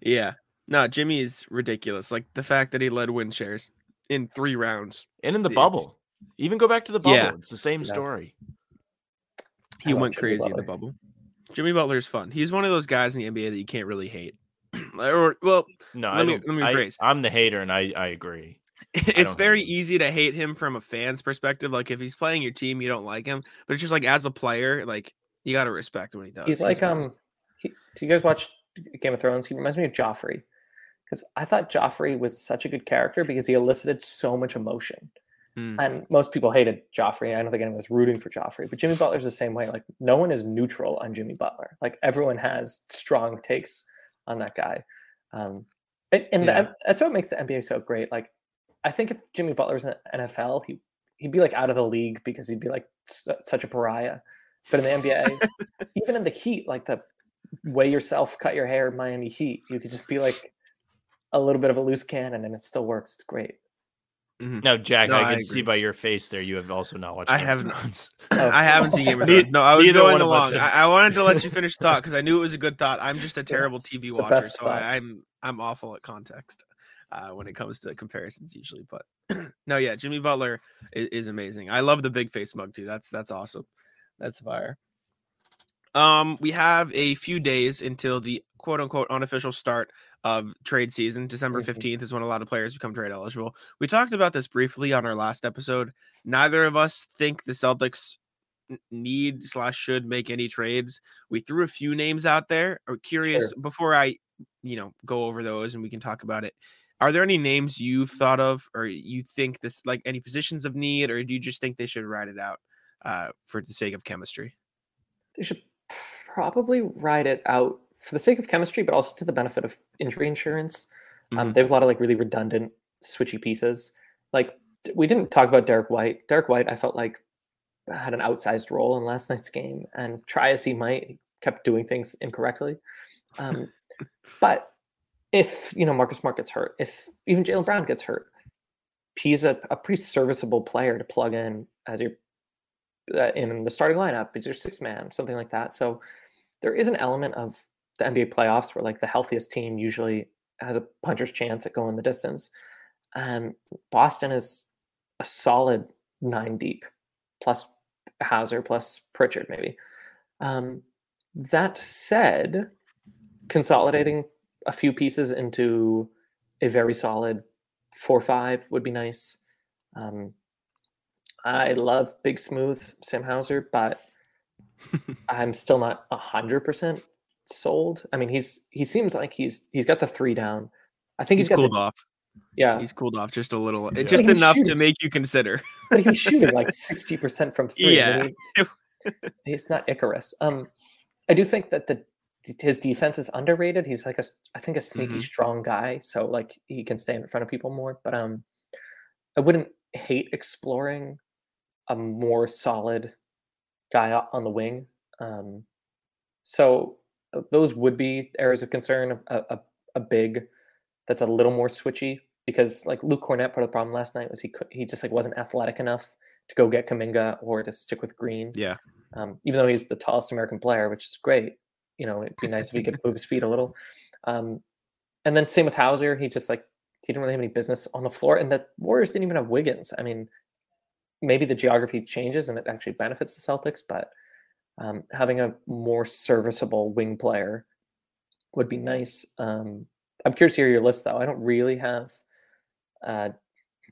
yeah. No, Jimmy is ridiculous. Like the fact that he led win shares in three rounds and in the bubble. Even go back to the bubble. Yeah. It's the same story. He went Jimmy crazy Butler. in the bubble. Jimmy Butler's fun. He's one of those guys in the NBA that you can't really hate. or well, no, let me let me phrase. I, am the hater, and I I agree. It's I very easy to hate him from a fan's perspective. Like if he's playing your team, you don't like him. But it's just like as a player, like you got to respect what he does. He's, he's like um. He, do you guys watch Game of Thrones? He reminds me of Joffrey because I thought Joffrey was such a good character because he elicited so much emotion. Mm. And most people hated Joffrey. I don't think anyone was rooting for Joffrey, but Jimmy Butler's the same way. Like no one is neutral on Jimmy Butler. Like everyone has strong takes on that guy. Um, and, and yeah. the, that's what makes the NBA so great. Like I think if Jimmy Butler was in the NFL, he he'd be like out of the league because he'd be like such a pariah. But in the NBA, even in the Heat, like the weigh yourself, cut your hair, Miami Heat, you could just be like a little bit of a loose cannon, and it still works. It's great. Mm-hmm. No, Jack, no, I can I see by your face there you have also not watched. I haven't. I haven't seen Game of Thrones. No, I was going along. I, I, wanted to let you finish thought because I knew it was a good thought. I'm just a terrible TV watcher, so I, am I'm, I'm awful at context uh, when it comes to comparisons usually. But no, yeah, Jimmy Butler is, is amazing. I love the big face mug too. That's that's awesome. That's fire. Um, we have a few days until the quote unquote unofficial start of trade season. December 15th mm-hmm. is when a lot of players become trade eligible. We talked about this briefly on our last episode. Neither of us think the Celtics need slash should make any trades. We threw a few names out there. I'm curious sure. before I you know go over those and we can talk about it. Are there any names you've thought of, or you think this like any positions of need, or do you just think they should ride it out uh, for the sake of chemistry? They should probably ride it out for the sake of chemistry, but also to the benefit of injury insurance. Um, Mhm. they have a lot of like really redundant, switchy pieces. Like we didn't talk about Derrick White. Derrick White, I felt like had an outsized role in last night's game, and try as he might, he kept doing things incorrectly. Um, but if you know Marcus Smart gets hurt, if even Jaylen Brown gets hurt, he's a, a pretty serviceable player to plug in as your uh, in the starting lineup. It's your six man, something like that. So there is an element of the NBA playoffs where like the healthiest team usually has a puncher's chance at going the distance. Um, Boston is a solid nine deep, plus Hauser, plus Pritchard, maybe. Um, that said, consolidating a few pieces into a very solid four five would be nice. Um, I love big smooth Sam Hauser, but I'm still not a hundred percent sold. I mean, he's he seems like he's he's got the three down. I think He's he's cooled the, off. yeah, He's cooled off just a little, Yeah. just He was enough to make you consider. but he was shooting like sixty percent from three. Yeah. I mean, he's not Icarus. Um, I do think that the his defense is underrated. He's like a s- I think a sneaky Mhm. strong guy, so like he can stand in front of people more. But um, I wouldn't hate exploring a more solid guy on the wing. Um, so uh, those would be areas of concern. A, a, a big that's a little more switchy because like Luke Kornet, part of the problem last night was he could, he just like wasn't athletic enough to go get Kuminga or to stick with Green. Yeah. Um, even though he's the tallest American player, which is great. You know, it'd be nice if he could move his feet a little. Um, and then same with Hauser. He just like he didn't really have any business on the floor, and the Warriors didn't even have Wiggins. I mean, maybe the geography changes and it actually benefits the Celtics, but um, having a more serviceable wing player would be nice. Um, I'm curious to hear your list, though. I don't really have, uh,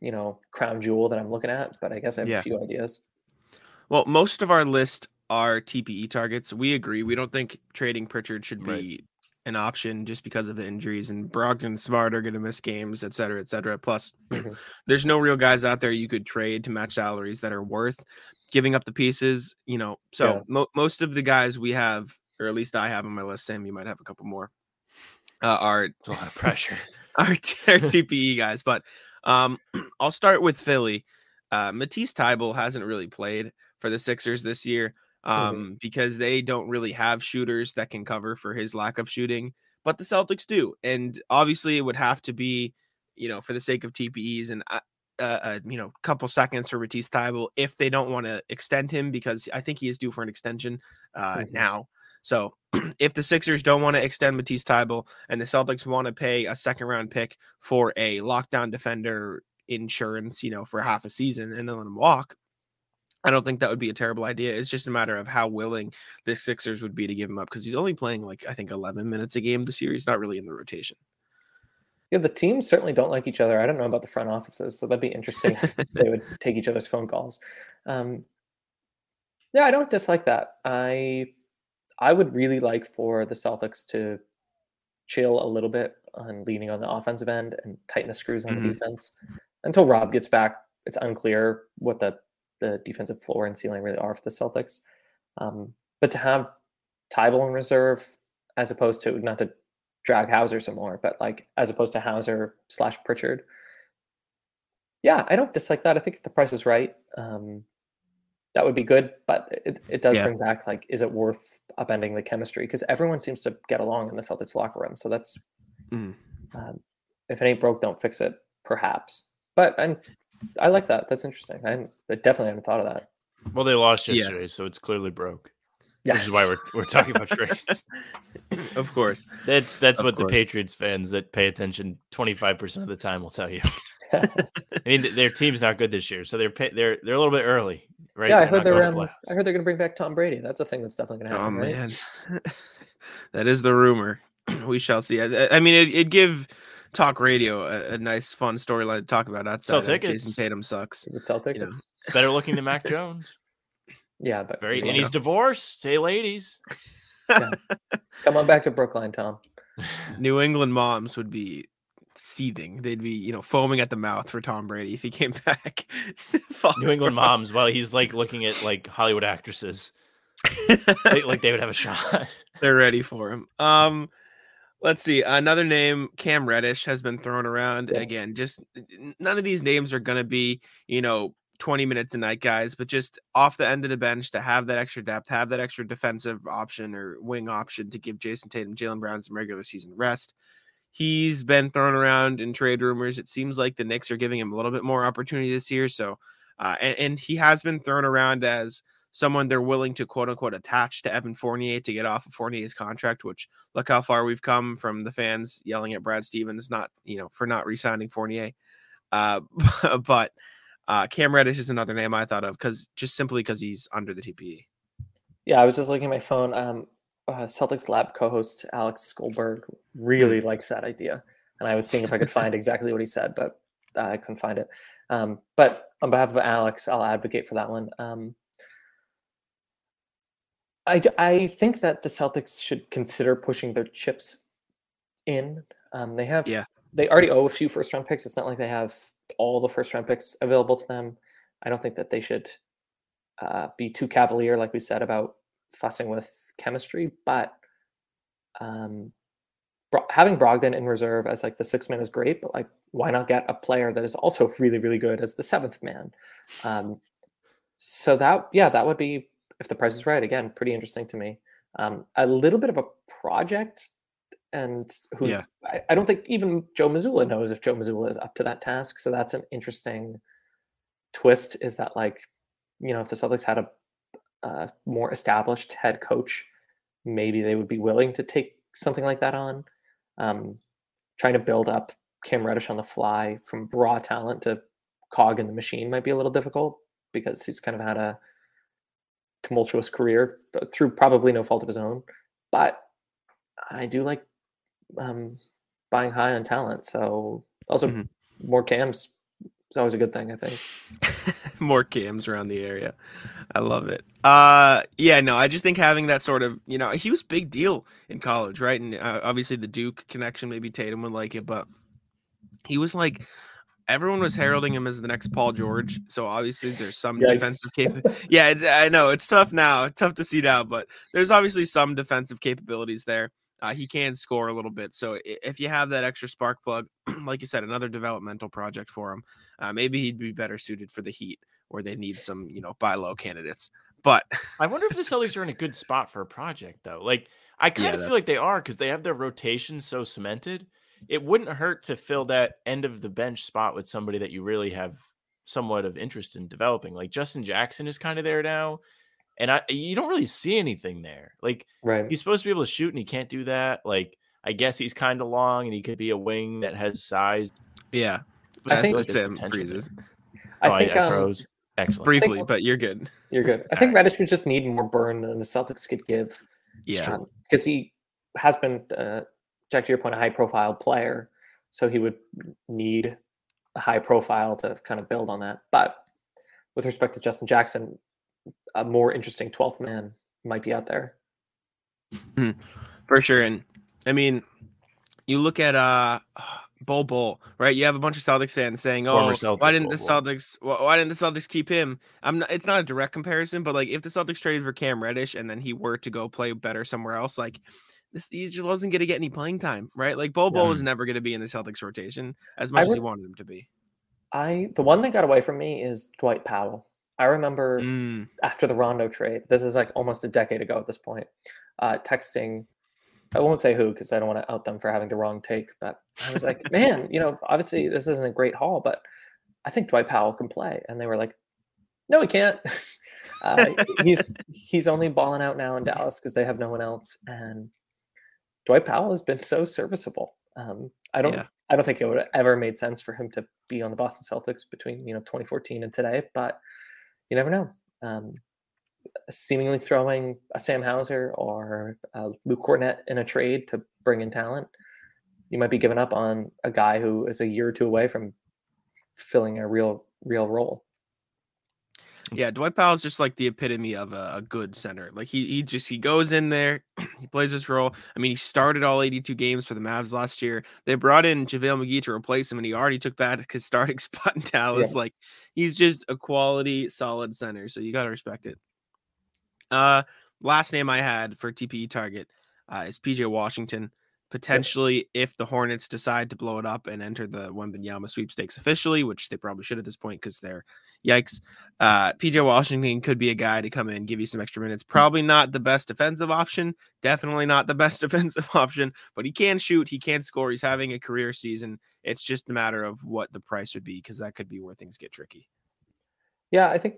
you know, crown jewel that I'm looking at, but I guess I have Yeah. a few ideas. Well, most of our list are TPE targets. We agree. We don't think trading Pritchard should be Right. An option just because of the injuries and Brogdon and Smart are going to miss games, et cetera, et cetera. Plus, Mhm. there's no real guys out there you could trade to match salaries that are worth giving up the pieces. You know, so Yeah. mo- most of the guys we have, or at least I have on my list, Sam, you might have a couple more, uh, are It's a lot of pressure. our, t- TPE guys. But um, I'll start with Philly. Uh, Matisse Thybulle hasn't really played for the Sixers this year um, because they don't really have shooters that can cover for his lack of shooting, but the Celtics do. And obviously, it would have to be, you know, for the sake of TPEs and uh, uh, uh, you know, couple seconds for Matisse Thybulle if they don't want to extend him because I think he is due for an extension uh, Mhm. now. So if the Sixers don't want to extend Matisse Thybulle and the Celtics want to pay a second round pick for a lockdown defender insurance, you know, for half a season and then let him walk, I don't think that would be a terrible idea. It's just a matter of how willing the Sixers would be to give him up because he's only playing like I think 11 minutes a game this year. He's not really in the rotation. Yeah, the teams certainly don't like each other. I don't know about the front offices, so that'd be interesting. if they would take each other's phone calls. Um, yeah, I don't dislike that. I I would really like for the Celtics to chill a little bit on leaning on the offensive end and tighten the screws on Mhm. the defense until Rob gets back. It's unclear what the the defensive floor and ceiling really are for the Celtics. Um, but to have Thybulle in reserve as opposed to not to drag Hauser some more, but like as opposed to Hauser slash Pritchard. Yeah, I don't dislike that. I think if the price was right, um, that would be good. But it, it does Yeah. bring back like, is it worth upending the chemistry? Because everyone seems to get along in the Celtics locker room. So that's Mm. um, if it ain't broke, don't fix it. Perhaps, but I'm I like that. That's interesting. I, I definitely hadn't thought of that. Well, they lost Yeah. yesterday, so it's clearly broke. Yeah, Which is why we're we're talking about trades. of course. That's that's Of what course. the Patriots fans that pay attention 25% of the time will tell you. I mean, their team's not good this year, so they're pay, they're they're a little bit early, right? yeah. I They're heard they're going to um, I heard they're going to bring back Tom Brady. That's a thing that's definitely going to Oh happen. right? man, that is the rumor. we shall see. I, I mean, it, it'd give talk radio a, a nice, fun storyline to talk about. Outside, Sell of Jayson. Tatum sucks. You could sell You know. tickets. better looking than Mac Jones. Yeah, but Very, and know, he's divorced. Hey, ladies. come on back to Brookline, Tom. New England moms would be seething. They'd be, you know, foaming at the mouth for Tom Brady if he came back. New England moms, while he's like looking at like Hollywood actresses, like, like they would have a shot. They're ready for him. Um, let's see. Another name, Cam Reddish, has been thrown around Yeah. again. Just none of these names are going to be, you know, 20 minutes a night guys, but just off the end of the bench to have that extra depth, have that extra defensive option or wing option to give Jayson Tatum, Jaylen Brown some regular season rest. He's been thrown around in trade rumors. It seems like the Knicks are giving him a little bit more opportunity this year. So, uh, and, and he has been thrown around as someone they're willing to quote unquote attach to Evan Fournier to get off of Fournier's contract, which look how far we've come from the fans yelling at Brad Stevens, not, you know, for not re signing Fournier. Uh, but uh, Cam Reddish is another name I thought of because just simply because he's under the TPE. Yeah, I was just looking at my phone. Um, uh, Celtics Lab co-host Alex Goldberg really likes that idea, and I was seeing if I could find exactly what he said, but uh, I couldn't find it. Um, but on behalf of Alex, I'll advocate for that one. Um, I I think that the Celtics should consider pushing their chips in. Um, they have Yeah. they already owe a few first round picks. It's not like they have all the first round picks available to them. I don't think that they should uh, be too cavalier, like we said about fussing with chemistry. But um, Bro- having Brogdon in reserve as like the sixth man is great. But like, why not get a player that is also really, really good as the seventh man? Um, so that yeah, that would be if the price is right. Again, pretty interesting to me. Um, a little bit of a project, and who Yeah. I, I don't think even Joe Mazzulla knows if Joe Mazzulla is up to that task. So that's an interesting twist. Is that like, you know, if the Celtics had a, a more established head coach, maybe they would be willing to take something like that on. Um, trying to build up Cam Reddish on the fly from raw talent to cog in the machine might be a little difficult because he's kind of had a tumultuous career but through probably no fault of his own. But I do like um, buying high on talent. So also Mhm. more cams is always a good thing, I think. More cams around the area. I love it. Uh yeah, no, I just think having that sort of, you know, he was big deal in college, right? And uh, obviously the Duke connection, maybe Tatum would like it, but he was like everyone was heralding him as the next Paul George. So obviously there's some Yikes. defensive cap- Yeah, it's, I know it's tough now, tough to see now, but there's obviously some defensive capabilities there. Uh, he can score a little bit. So if you have that extra spark plug, like you said, another developmental project for him, uh, maybe he'd be better suited for the Heat, where they need some, you know, buy low candidates. But I wonder if the Celtics are in a good spot for a project though. Like I kind Yeah, of feel like they are because they have their rotation so cemented. It wouldn't hurt to fill that end of the bench spot with somebody that you really have somewhat of interest in developing. Like Justin Jackson is kind of there now, and I you don't really see anything there. Like Right. he's supposed to be able to shoot and he can't do that. Like I guess he's kind of long and he could be a wing that has size. yeah, But I that's think- what there's Sam potential freezes I Oh, think I, um, froze. Excellent. briefly, think- but you're good. You're good. I think right. Reddish would just need more burn than the Celtics could give. Yeah, because he has been, uh, Jack, to your point, a high profile player. So he would need a high profile to kind of build on that. But with respect to Justin Jackson, a more interesting 12th man might be out there. for sure. And I mean, you look at uh Bull Bol, right? You have a bunch of Celtics fans saying, "Oh, Celtic why didn't the Bol Bol. Celtics? Why, why didn't the Celtics keep him?" I'm not. It's not a direct comparison, but like if the Celtics traded for Cam Reddish and then he were to go play better somewhere else, like this, he just wasn't going to get any playing time, right? Like Bol Yeah. was never going to be in the Celtics rotation as much as he wanted him to be. I the one that got away from me is Dwight Powell. I remember Mm, after the Rondo trade, this is like almost a decade ago at this point, uh, texting. I won't say who because I don't want to out them for having the wrong take, but I was like, man, you know, obviously this isn't a great haul, but I think Dwight Powell can play. And they were like, no, he can't. uh, he's he's only balling out now in Dallas because they have no one else. And Dwight Powell has been so serviceable. Um, I don't Yeah. I don't think it would have ever made sense for him to be on the Boston Celtics between you know 2014 and today, but you never know. Um, seemingly throwing a Sam Hauser or uh, Luke Kornet in a trade to bring in talent, you might be giving up on a guy who is a year or two away from filling a real real role. Yeah, Dwight Powell is just like the epitome of a, a, good center. Like he he just he goes in there, he plays his role. I mean, he started all 82 games for the Mavs last year. They brought in JaVale McGee to replace him, and he already took back his starting spot in Dallas. Yeah. Like he's just a quality, solid center. So you gotta respect it. Uh last name I had for TPE target uh, is PJ Washington potentially if the Hornets decide to blow it up and enter the Wembanyama sweepstakes officially, which they probably should at this point because they're yikes. Uh, PJ Washington could be a guy to come in give you some extra minutes. Probably not the best defensive option, definitely not the best defensive option, but he can shoot, he can score. He's having a career season. It's just a matter of what the price would be because that could be where things get tricky. Yeah, I think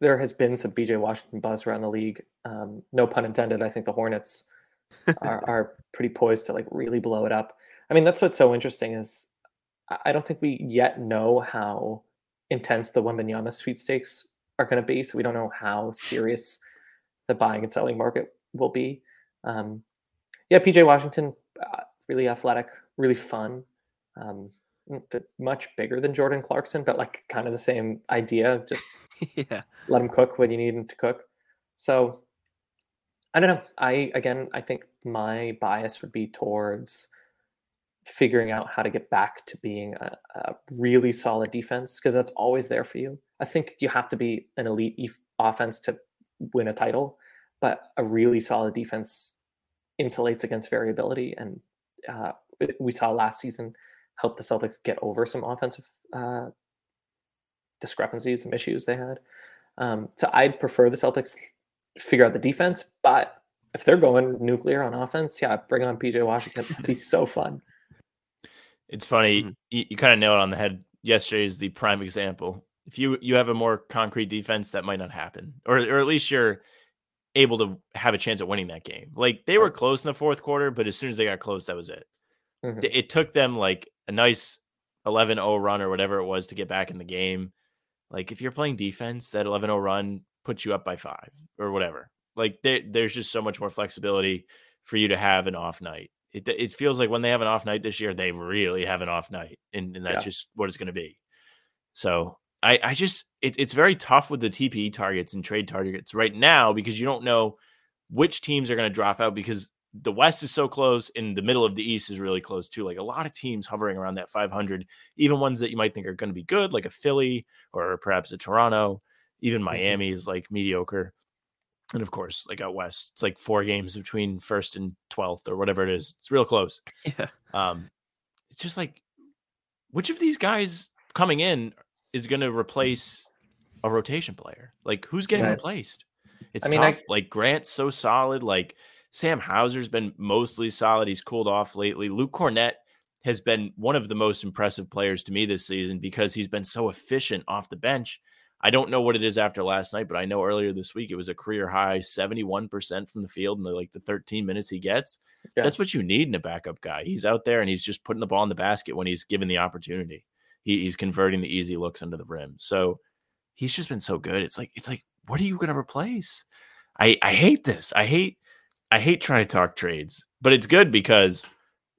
there has been some PJ Washington buzz around the league. Um, no pun intended. I think the Hornets are, are pretty poised to like really blow it up. I mean, that's what's so interesting is I don't think we yet know how intense the Wembanyama sweepstakes are going to be. So we don't know how serious the buying and selling market will be. Um, yeah, PJ Washington, uh, really athletic, really fun, um, much bigger than Jordan Clarkson, but like kind of the same idea. Just yeah, let him cook when you need him to cook. So I don't know. I again, I think my bias would be towards figuring out how to get back to being a, a really solid defense because that's always there for you. I think you have to be an elite offense to win a title, but a really solid defense insulates against variability. And uh, we saw last season help the Celtics get over some offensive uh, discrepancies, some issues they had. Um, so I'd prefer the Celtics figure out the defense. But if they're going nuclear on offense, yeah, bring on PJ Washington. It'd be so fun. It's funny. Mm-hmm. You, you kind of nailed it on the head. Yesterday is the prime example. If you you have a more concrete defense, that might not happen, or or at least you're able to have a chance at winning that game. Like they were close in the fourth quarter, but as soon as they got close, that was it. Mm-hmm. It took them like a nice 11-0 run or whatever it was to get back in the game. Like if you're playing defense, that 11-0 run put you up by five or whatever. Like there, there's just so much more flexibility for you to have an off night. It, it feels like when they have an off night this year, they really have an off night, and, and that's yeah. just what it's going to be. So I, I just it, it's very tough with the TPE targets and trade targets right now because you don't know which teams are going to drop out because the West is so close and the middle of the East is really close too. Like a lot of teams hovering around that 500, even ones that you might think are going to be good, like a Philly or perhaps a Toronto. Even mm-hmm. Miami is like mediocre. And of course, like out west, it's like four games between first and twelfth or whatever it is. It's real close. Yeah. Um, it's just like which of these guys coming in is going to replace a rotation player? Like who's getting replaced? It's I mean, tough. I... Like Grant's so solid. Like Sam Hauser's been mostly solid. He's cooled off lately. Luke Kornet has been one of the most impressive players to me this season because he's been so efficient off the bench. I don't know what it is after last night, but I know earlier this week it was a career high 71% from the field in the, like the 13 minutes he gets. Yeah. That's what you need in a backup guy. He's out there and he's just putting the ball in the basket when he's given the opportunity. He, he's converting the easy looks under the rim. So he's just been so good. It's like, it's like, what are you going to replace? I, I hate this. I hate, I hate trying to talk trades, but it's good because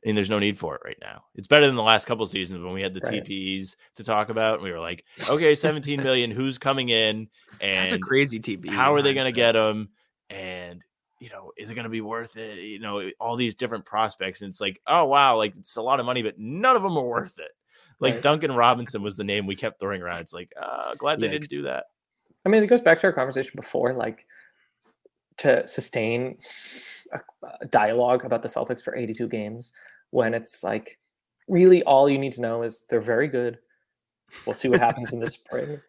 and there's no need for it right now. It's better than the last couple seasons when we had the right. TPs to talk about. And we were like, okay, 17 million, who's coming in? And that's a crazy TP. How are they going to get them? And you know, is it going to be worth it? You know, all these different prospects, and it's like, oh wow, like it's a lot of money, but none of them are worth it. Like right. Duncan Robinson was the name we kept throwing around. It's like, uh, glad they didn't do that. I mean, it goes back to our conversation before, like to sustain a, a dialogue about the Celtics for 82 games when it's like really all you need to know is they're very good. We'll see what happens in the spring.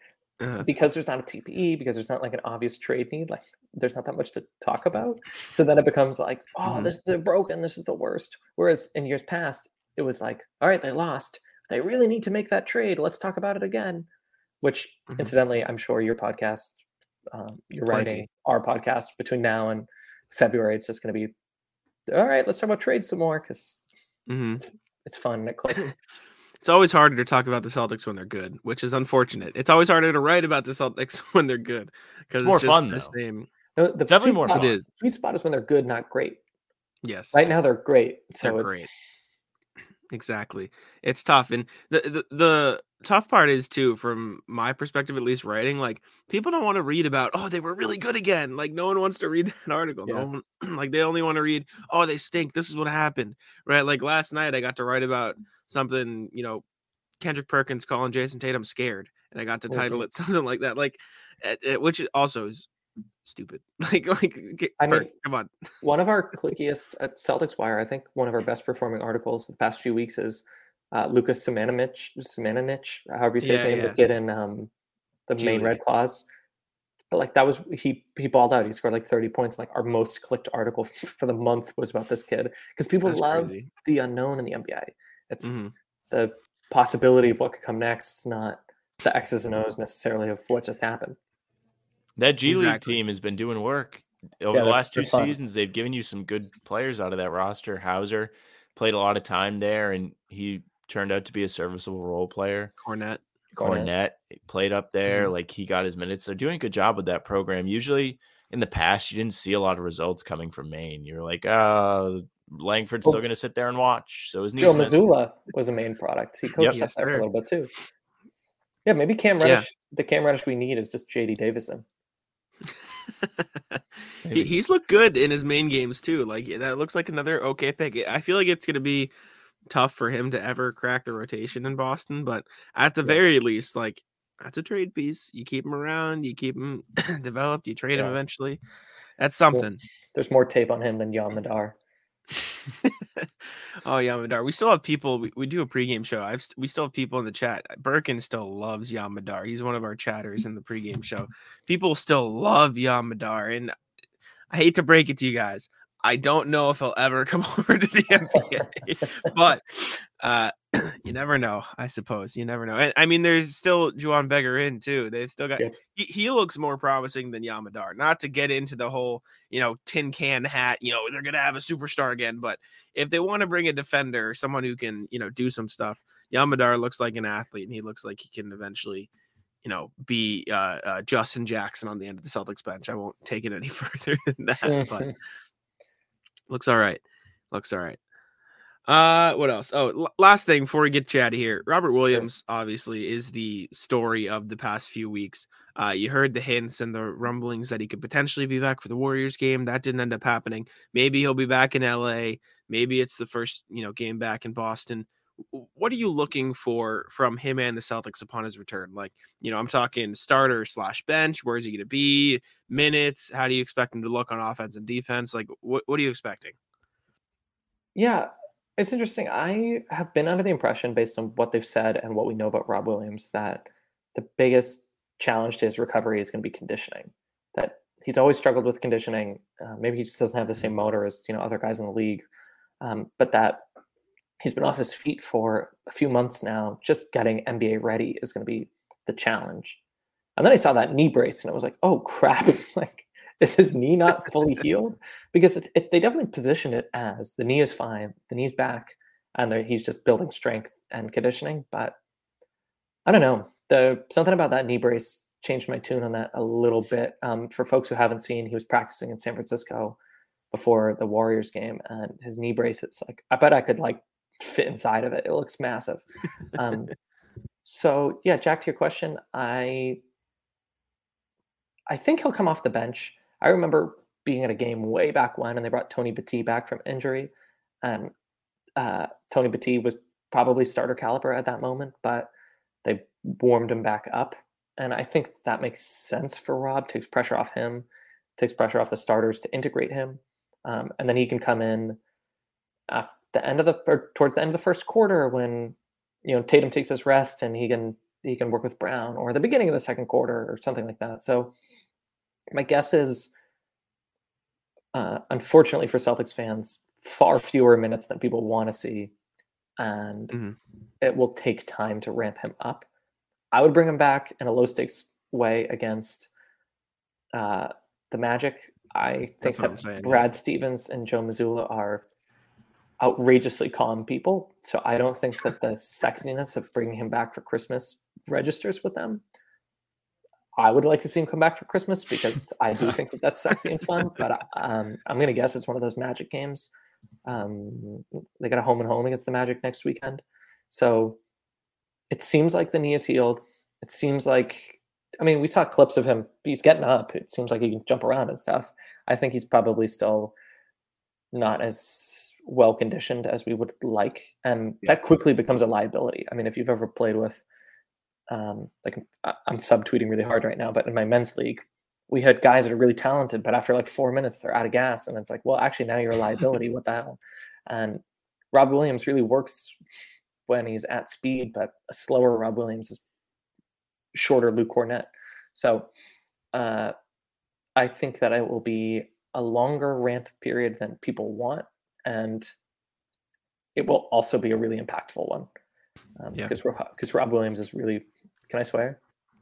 Uh-huh. Because there's not a TPE, because there's not like an obvious trade need, like there's not that much to talk about. So then it becomes like, oh, mm-hmm. this they're broken. This is the worst. Whereas in years past, it was like, all right, they lost. They really need to make that trade. Let's talk about it again. Which, mm-hmm. incidentally, I'm sure your podcast, um, you're Plenty. writing our podcast between now and February. It's just going to be, all right. Let's talk about trade some more because Mm-hmm. It's, it's fun and it clicks. it's always harder to talk about the Celtics when they're good, which is unfortunate. It's always harder to write about the Celtics when they're good because it's, more fun. The same. No, the definitely more fun. It is. Sweet spot is when they're good, not great. Yes. Right now they're great. So they're great. Exactly. It's tough. And the, the the tough part is too, from my perspective, at least writing, like people don't want to read about, oh, they were really good again. Like no one wants to read that article. No Yeah. one, like they only want to read, oh, they stink. This is what happened, right? Like last night, I got to write about something, you know, Kendrick Perkins calling Jayson Tatum scared, and I got to title Mhm. it something like that, like, uh, uh, which also is stupid. Like, like, get- I Perk, mean, come on. One of our clickiest at Celtics Wire, I think one of our best performing articles the past few weeks is uh, Lucas Simanimich, Simanimich, however you say Yeah, his name, yeah. the kid in um, the G main. Red Claws. But, Like that was he he balled out. He scored like 30 points. Like our most clicked article for the month was about this kid because people That's love crazy. the unknown in the NBA. It's Mhm. the possibility of what could come next, not the X's and O's necessarily of what just happened. That G League team has been doing work over Yeah, the last two fun. seasons. They've given you some good players out of that roster. Hauser played a lot of time there, and he turned out to be a serviceable role player. Kornet. Kornet. Kornet played up there, Mm-hmm. like he got his minutes. They're doing a good job with that program. Usually, in the past, you didn't see a lot of results coming from Maine. You were like, oh, Langford's Well, still going to sit there and watch. So is Joe Mazzulla was a Maine product. He coached up Yes, there for a little bit too. Yeah, maybe Cam Yeah. The Cam Reddish we need is just JD Davison. he, he's looked good in his Maine games too. Like that looks like another okay pick. I feel like it's going to be tough for him to ever crack the rotation in Boston, but at the Yeah. very least, like that's a trade piece. You keep him around, you keep him developed, you trade him eventually. That's something. There's more tape on him than Yam Madar. oh Yam Madar. We still have people. We, we do a pregame show. I've st- we still have people in the chat. Birkin still loves Yam Madar. He's one of our chatters in the pregame show. People still love Yam Madar, and I hate to break it to you guys. I don't know if he'll ever come over to the NBA, but uh, you never know. I suppose you never know. And I mean, there's still Juhann Begarin too. They've still got. He, he looks more promising than Yam Madar. Not to get into the whole, you know, tin can hat. You know, they're gonna have a superstar again. But if they want to bring a defender, someone who can, you know, do some stuff, Yam Madar looks like an athlete, and he looks like he can eventually, you know, be uh, uh, Justin Jackson on the end of the Celtics bench. I won't take it any further than that, but looks all right. Looks all right. Uh, what else? Oh, l- last thing before we get you out of here, Robert Williams obviously is the story of the past few weeks. Uh, you heard the hints and the rumblings that he could potentially be back for the Warriors game. That didn't end up happening. Maybe he'll be back in LA. Maybe it's the first, you know, game back in Boston. What are you looking for from him and the Celtics upon his return? Like, you know, I'm talking starter slash bench. Where is he going to be? Minutes? How do you expect him to look on offense and defense? Like, what what are you expecting? Yeah, it's interesting. I have been under the impression, based on what they've said and what we know about Rob Williams, that the biggest challenge to his recovery is going to be conditioning. That he's always struggled with conditioning. Uh, maybe he just doesn't have the same motor as you know other guys in the league, um, but that he's been off his feet for a few months now. Just getting NBA ready is going to be the challenge. And then I saw that knee brace, and it was like, oh crap! like, is his knee not fully healed? Because it, it, they definitely position it as the knee is fine, the knee's back, and he's just building strength and conditioning. But I don't know. The something about that knee brace changed my tune on that a little bit. Um, for folks who haven't seen, he was practicing in San Francisco before the Warriors game, and his knee brace. It's like I bet I could like fit inside of it. It looks massive. Um, so yeah, Jack, to your question, I I think he'll come off the bench. I remember being at a game way back when, and they brought Tony Battie back from injury, and uh, Tony Battie was probably starter caliber at that moment, but they warmed him back up, and I think that makes sense for Rob. Takes pressure off him, takes pressure off the starters to integrate him, um, and then he can come in at the end of the or towards the end of the first quarter when you know Tatum takes his rest and he can he can work with Brown or the beginning of the second quarter or something like that. So my guess is, uh, unfortunately for Celtics fans, far fewer minutes than people want to see, and Mhm. it will take time to ramp him up. I would bring him back in a low stakes way against uh, the Magic. I think That's what I'm that saying, yeah. Brad Stevens and Joe Mazzulla are outrageously calm people. So I don't think that the sexiness of bringing him back for Christmas registers with them. I would like to see him come back for Christmas because I do think that that's sexy and fun. But um, I'm going to guess it's one of those Magic games. Um, they got a home and home against the Magic next weekend, so it seems like the knee is healed. It seems like, I mean, we saw clips of him. He's getting up. It seems like he can jump around and stuff. I think he's probably still not as well conditioned as we would like, and Yeah. that quickly becomes a liability. I mean, if you've ever played with, um, like I'm subtweeting really hard right now, but in my men's league, we had guys that are really talented, but after like four minutes, they're out of gas, and it's like, well, actually, now you're a liability. what the hell? And Rob Williams really works when he's at speed, but a slower Rob Williams is shorter Luke Kornet. So uh, I think that it will be a longer ramp period than people want, and it will also be a really impactful one. Um, Yeah. because because Rob Williams is really. Can I swear?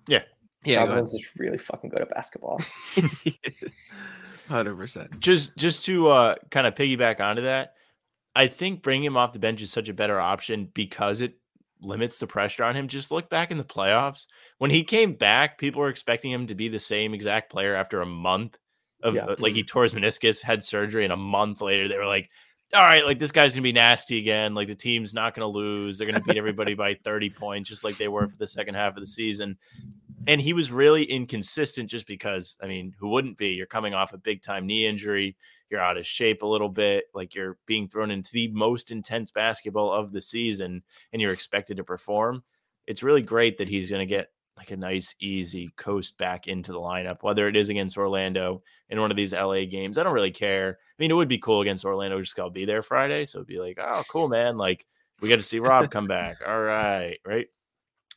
Yeah, Rob ahead. Williams is really fucking good at basketball. Hundred percent. just just to uh kind of piggyback onto that, I think bringing him off the bench is such a better option because it limits the pressure on him. Just look back in the playoffs when he came back, people were expecting him to be the same exact player after a month of Yeah. uh, like he tore his meniscus, had surgery, and a month later they were like, "All right, like this guy's gonna be nasty again. Like the team's not gonna lose. They're gonna beat everybody by thirty points, just like they were for the second half of the season." and he was really inconsistent just because I mean, who wouldn't be? You're coming off a big time knee injury, you're out of shape a little bit, like you're being thrown into the most intense basketball of the season and you're expected to perform. It's really great that he's going to get like a nice easy coast back into the lineup whether it is against Orlando in one of these LA games. I don't really care. I mean, it would be cool against Orlando just I'll be there Friday, so it'd be like, "Oh, cool, man. Like we got to see Rob come back." All right, right?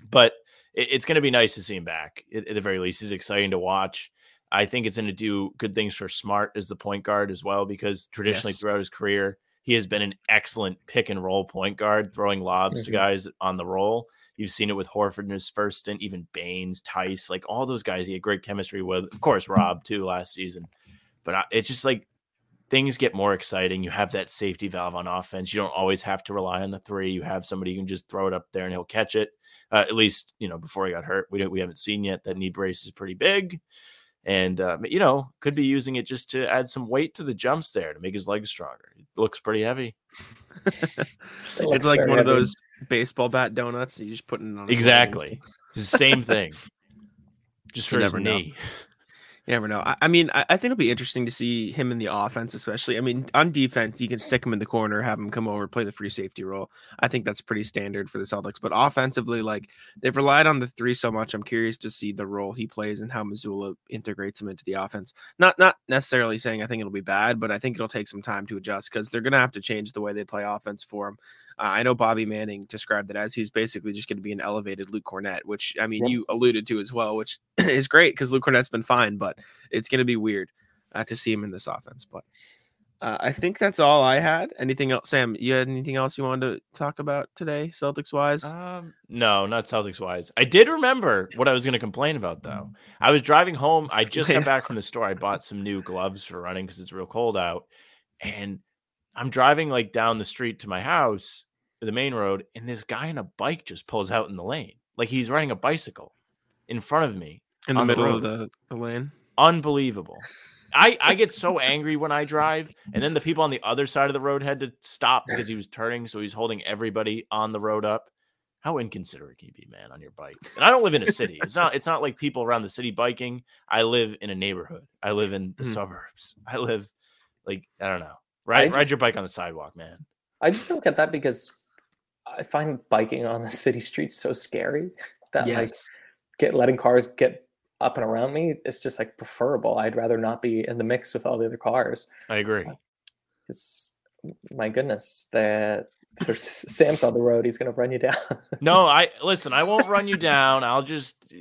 But it, it's going to be nice to see him back at, at the very least. He's exciting to watch. I think it's going to do good things for Smart as the point guard as well, because traditionally Yes. throughout his career, he has been an excellent pick and roll point guard, throwing lobs to Mhm. guys on the roll. You've seen it with Horford in his first stint, even Baynes, Theis, like all those guys he had great chemistry with. Of course, Rob too last season. But I, it's just like things get more exciting. You have that safety valve on offense. You don't always have to rely on the three. You have somebody who can just throw it up there and he'll catch it. Uh, at least you know before he got hurt. We don't, we haven't seen yet that knee brace is pretty big, and uh, you know could be using it just to add some weight to the jumps there to make his legs stronger. It looks pretty heavy. it's looks like very one of those baseball bat donuts. You just put it on. Exactly, the same thing, just for his never know. You never know. I, I mean, I, I think it'll be interesting to see him in the offense, especially. I mean, on defense, you can stick him in the corner, have him come over, play the free safety role. I think that's pretty standard for the Celtics. But offensively, like they've relied on the three so much. I'm curious to see the role he plays and how Mazzulla integrates him into the offense. Not not necessarily saying I think it'll be bad, but I think it'll take some time to adjust because they're gonna have to change the way they play offense for him. Uh, I know Bobby Manning described it as he's basically just going to be an elevated Luke Kornet, which I mean Yep. you alluded to as well, which is great because Luke Kornet's been fine, but it's going to be weird uh, to see him in this offense. But uh, I think that's all I had. Anything else, Sam? You had anything else you wanted to talk about today, Celtics wise? Um, no, not Celtics wise. I did remember what I was going to complain about though. I was driving home. I just got back from the store. I bought some new gloves for running because it's real cold out, and I'm driving like down the street to my house, the main road, and this guy on a bike just pulls out in the lane, like he's riding a bicycle in front of me. in the on the middle of the, the lane. Unbelievable. I, I get so angry when I drive, and then the people on the other side of the road had to stop because he was turning, so he's holding everybody on the road up. How inconsiderate can you be, man, on your bike? And I don't live in a city. It's not. It's not like people around the city biking. I live in a neighborhood. I live in the Mhm. suburbs. I live like I don't know. Ride ride just- your bike on the sidewalk, man. I just don't get that because I find biking on the city streets so scary that like Yes. get letting cars get up and around me it's just like preferable. I'd rather not be in the mix with all the other cars. I agree. It's, my goodness, the there's Sam saw the road, he's gonna run you down. No, I listen. I won't run you down. I'll just uh,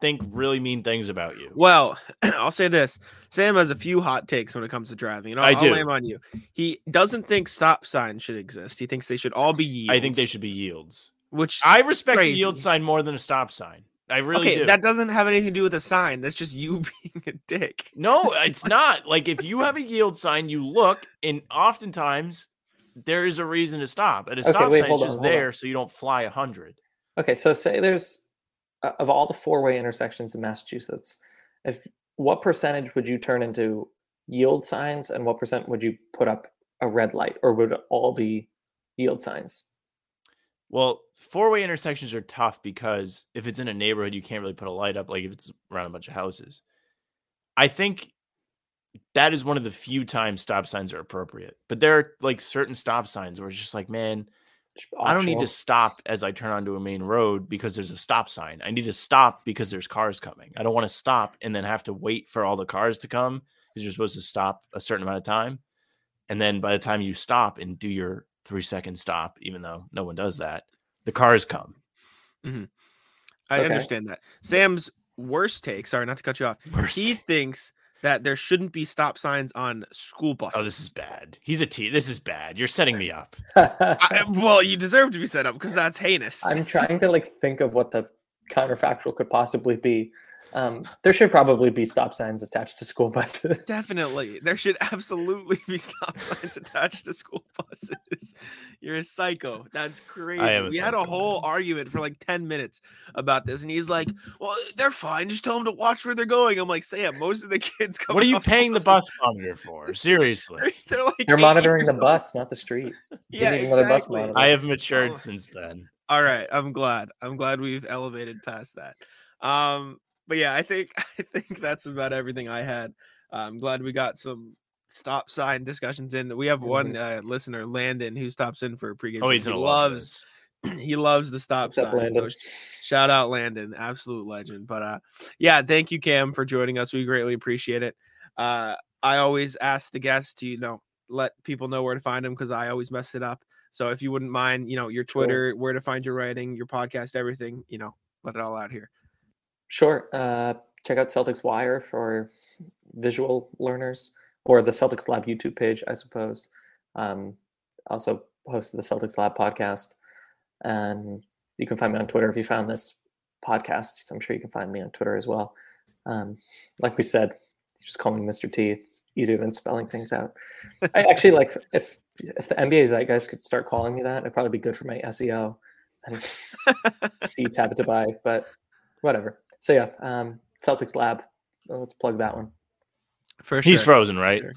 think really mean things about you. Well, I'll say this: Sam has a few hot takes when it comes to driving, and I'll, I I'll do. lay 'em on you. He doesn't think stop signs should exist. He thinks they should all be yields. I think they should be yields. Which I respect the yield Crazy. sign more than a stop sign. I really okay, do. that doesn't have anything to do with a sign. That's just you being a dick. no, it's not. Like if you have a yield sign, you look, and oftentimes there is a reason to stop. And a Okay, stop wait, sign on, just on. there so you don't fly a hundred. Okay, so say there's uh, of all the four-way intersections in Massachusetts, if what percentage would you turn into yield signs, and what percent would you put up a red light, or would it all be yield signs? Well, four way intersections are tough because if it's in a neighborhood, you can't really put a light up, like if it's around a bunch of houses. I think that is one of the few times stop signs are appropriate. But there are like certain stop signs where it's just like, man, I don't need to stop as I turn onto a main road because there's a stop sign. I need to stop because there's cars coming. I don't want to stop and then have to wait for all the cars to come because you're supposed to stop a certain amount of time. And then by the time you stop and do your three second stop, even though no one does that, the cars come. Mm-hmm. I Okay. understand that. Sam's worst take, sorry, not to cut you off. Worst He thinks that there shouldn't be stop signs on school buses. Oh, this is bad. He's a T. This is bad. You're setting me up. I, well, you deserve to be set up because that's heinous. I'm trying to like think of what the counterfactual could possibly be. Um, there should probably be stop signs attached to school buses. Definitely. There should absolutely be stop signs attached to school buses. You're a psycho. That's crazy. am a we had a whole man. argument for like 10 minutes about this. And he's like, Well, they're fine. Just tell them to watch where they're going. I'm like, Sam, most of the kids come. What are you paying the bus monitor for? Seriously. They're like You're monitoring the old. bus, not the street. Yeah, need another bus exactly. monitor. I have matured Oh. since then. All right, I'm glad. I'm glad we've elevated past that. Um, but yeah, I think I think that's about everything I had. I'm glad we got some stop sign discussions in. We have one uh, listener, Landon, who stops in for a pregame. Mm-hmm. Oh, he's he love loves he loves the stop sign. So sh- shout out Landon, absolute legend. But uh, yeah, thank you, Cam, for joining us. We greatly appreciate it. Uh, I always ask the guests to you know let people know where to find them because I always mess it up. So if you wouldn't mind, you know, your. Twitter, where to find your writing, your podcast, everything, you know, let it all out here. Sure. Uh, check out Celtics Wire for visual learners or the Celtics Lab YouTube page, I suppose. Um, also hosted the Celtics Lab podcast. And you can find me on Twitter if you found this podcast. I'm sure you can find me on Twitter as well. Um, like we said, just call me Mr. T. It's easier than spelling things out. I actually like if if the NBA Zeitgeist could start calling me that, it'd probably be good for my SEO and C tab to buy, but whatever. So yeah, um, Celtics Lab. Let's plug that one. For sure. He's frozen, right? Sure.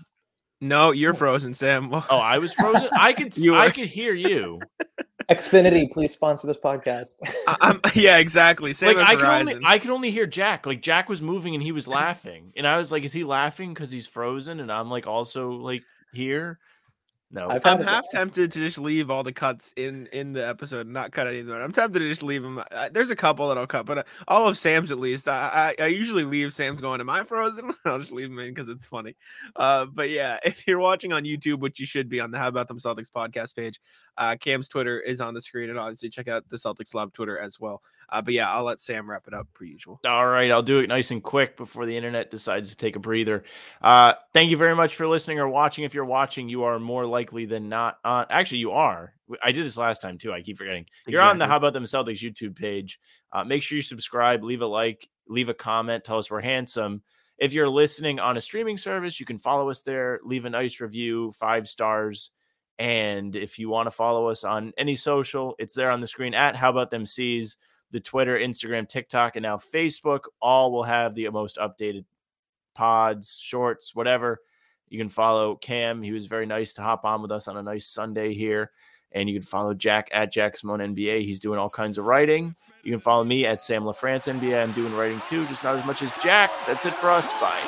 No, you're frozen, Sam. Oh, I was frozen. I could. You I could hear you. Xfinity, please sponsor this podcast. I- I'm, yeah, exactly. Same like as I could only. Verizon. I could only hear Jack. Like Jack was moving and he was laughing, and I was like, "Is he laughing because he's frozen?" And I'm like, also like here. No, I've I'm half tempted to just leave all the cuts in in the episode, and not cut any of them. I'm tempted to just leave them. Uh, there's a couple that I'll cut, but uh, all of Sam's at least. I, I I usually leave Sam's going. Am I frozen? I'll just leave them in because it's funny. Uh, but yeah, if you're watching on YouTube, which you should be on the How About Them Celtics podcast page, uh, Cam's Twitter is on the screen, and obviously check out the Celtics Lab Twitter as well. Uh, but yeah, I'll let Sam wrap it up per usual. All right, I'll do it nice and quick before the internet decides to take a breather. Uh, thank you very much for listening or watching. If you're watching, you are more likely than not on. Actually, you are. I did this last time too. I keep forgetting. You're on the How About Them Celtics YouTube page. Uh, make sure you subscribe, leave a like, leave a comment, tell us we're handsome. If you're listening on a streaming service, you can follow us there, leave a nice review, five stars. And if you want to follow us on any social, it's there on the screen at How About Them C's the Twitter, Instagram, TikTok, and now Facebook. All will have the most updated pods, shorts, whatever. You can follow Cam. He was very nice to hop on with us on a nice Sunday here. And you can follow Jack at Jack Simone NBA. He's doing all kinds of writing. You can follow me at Sam LaFrance NBA. I'm doing writing too, just not as much as Jack. That's it for us. Bye.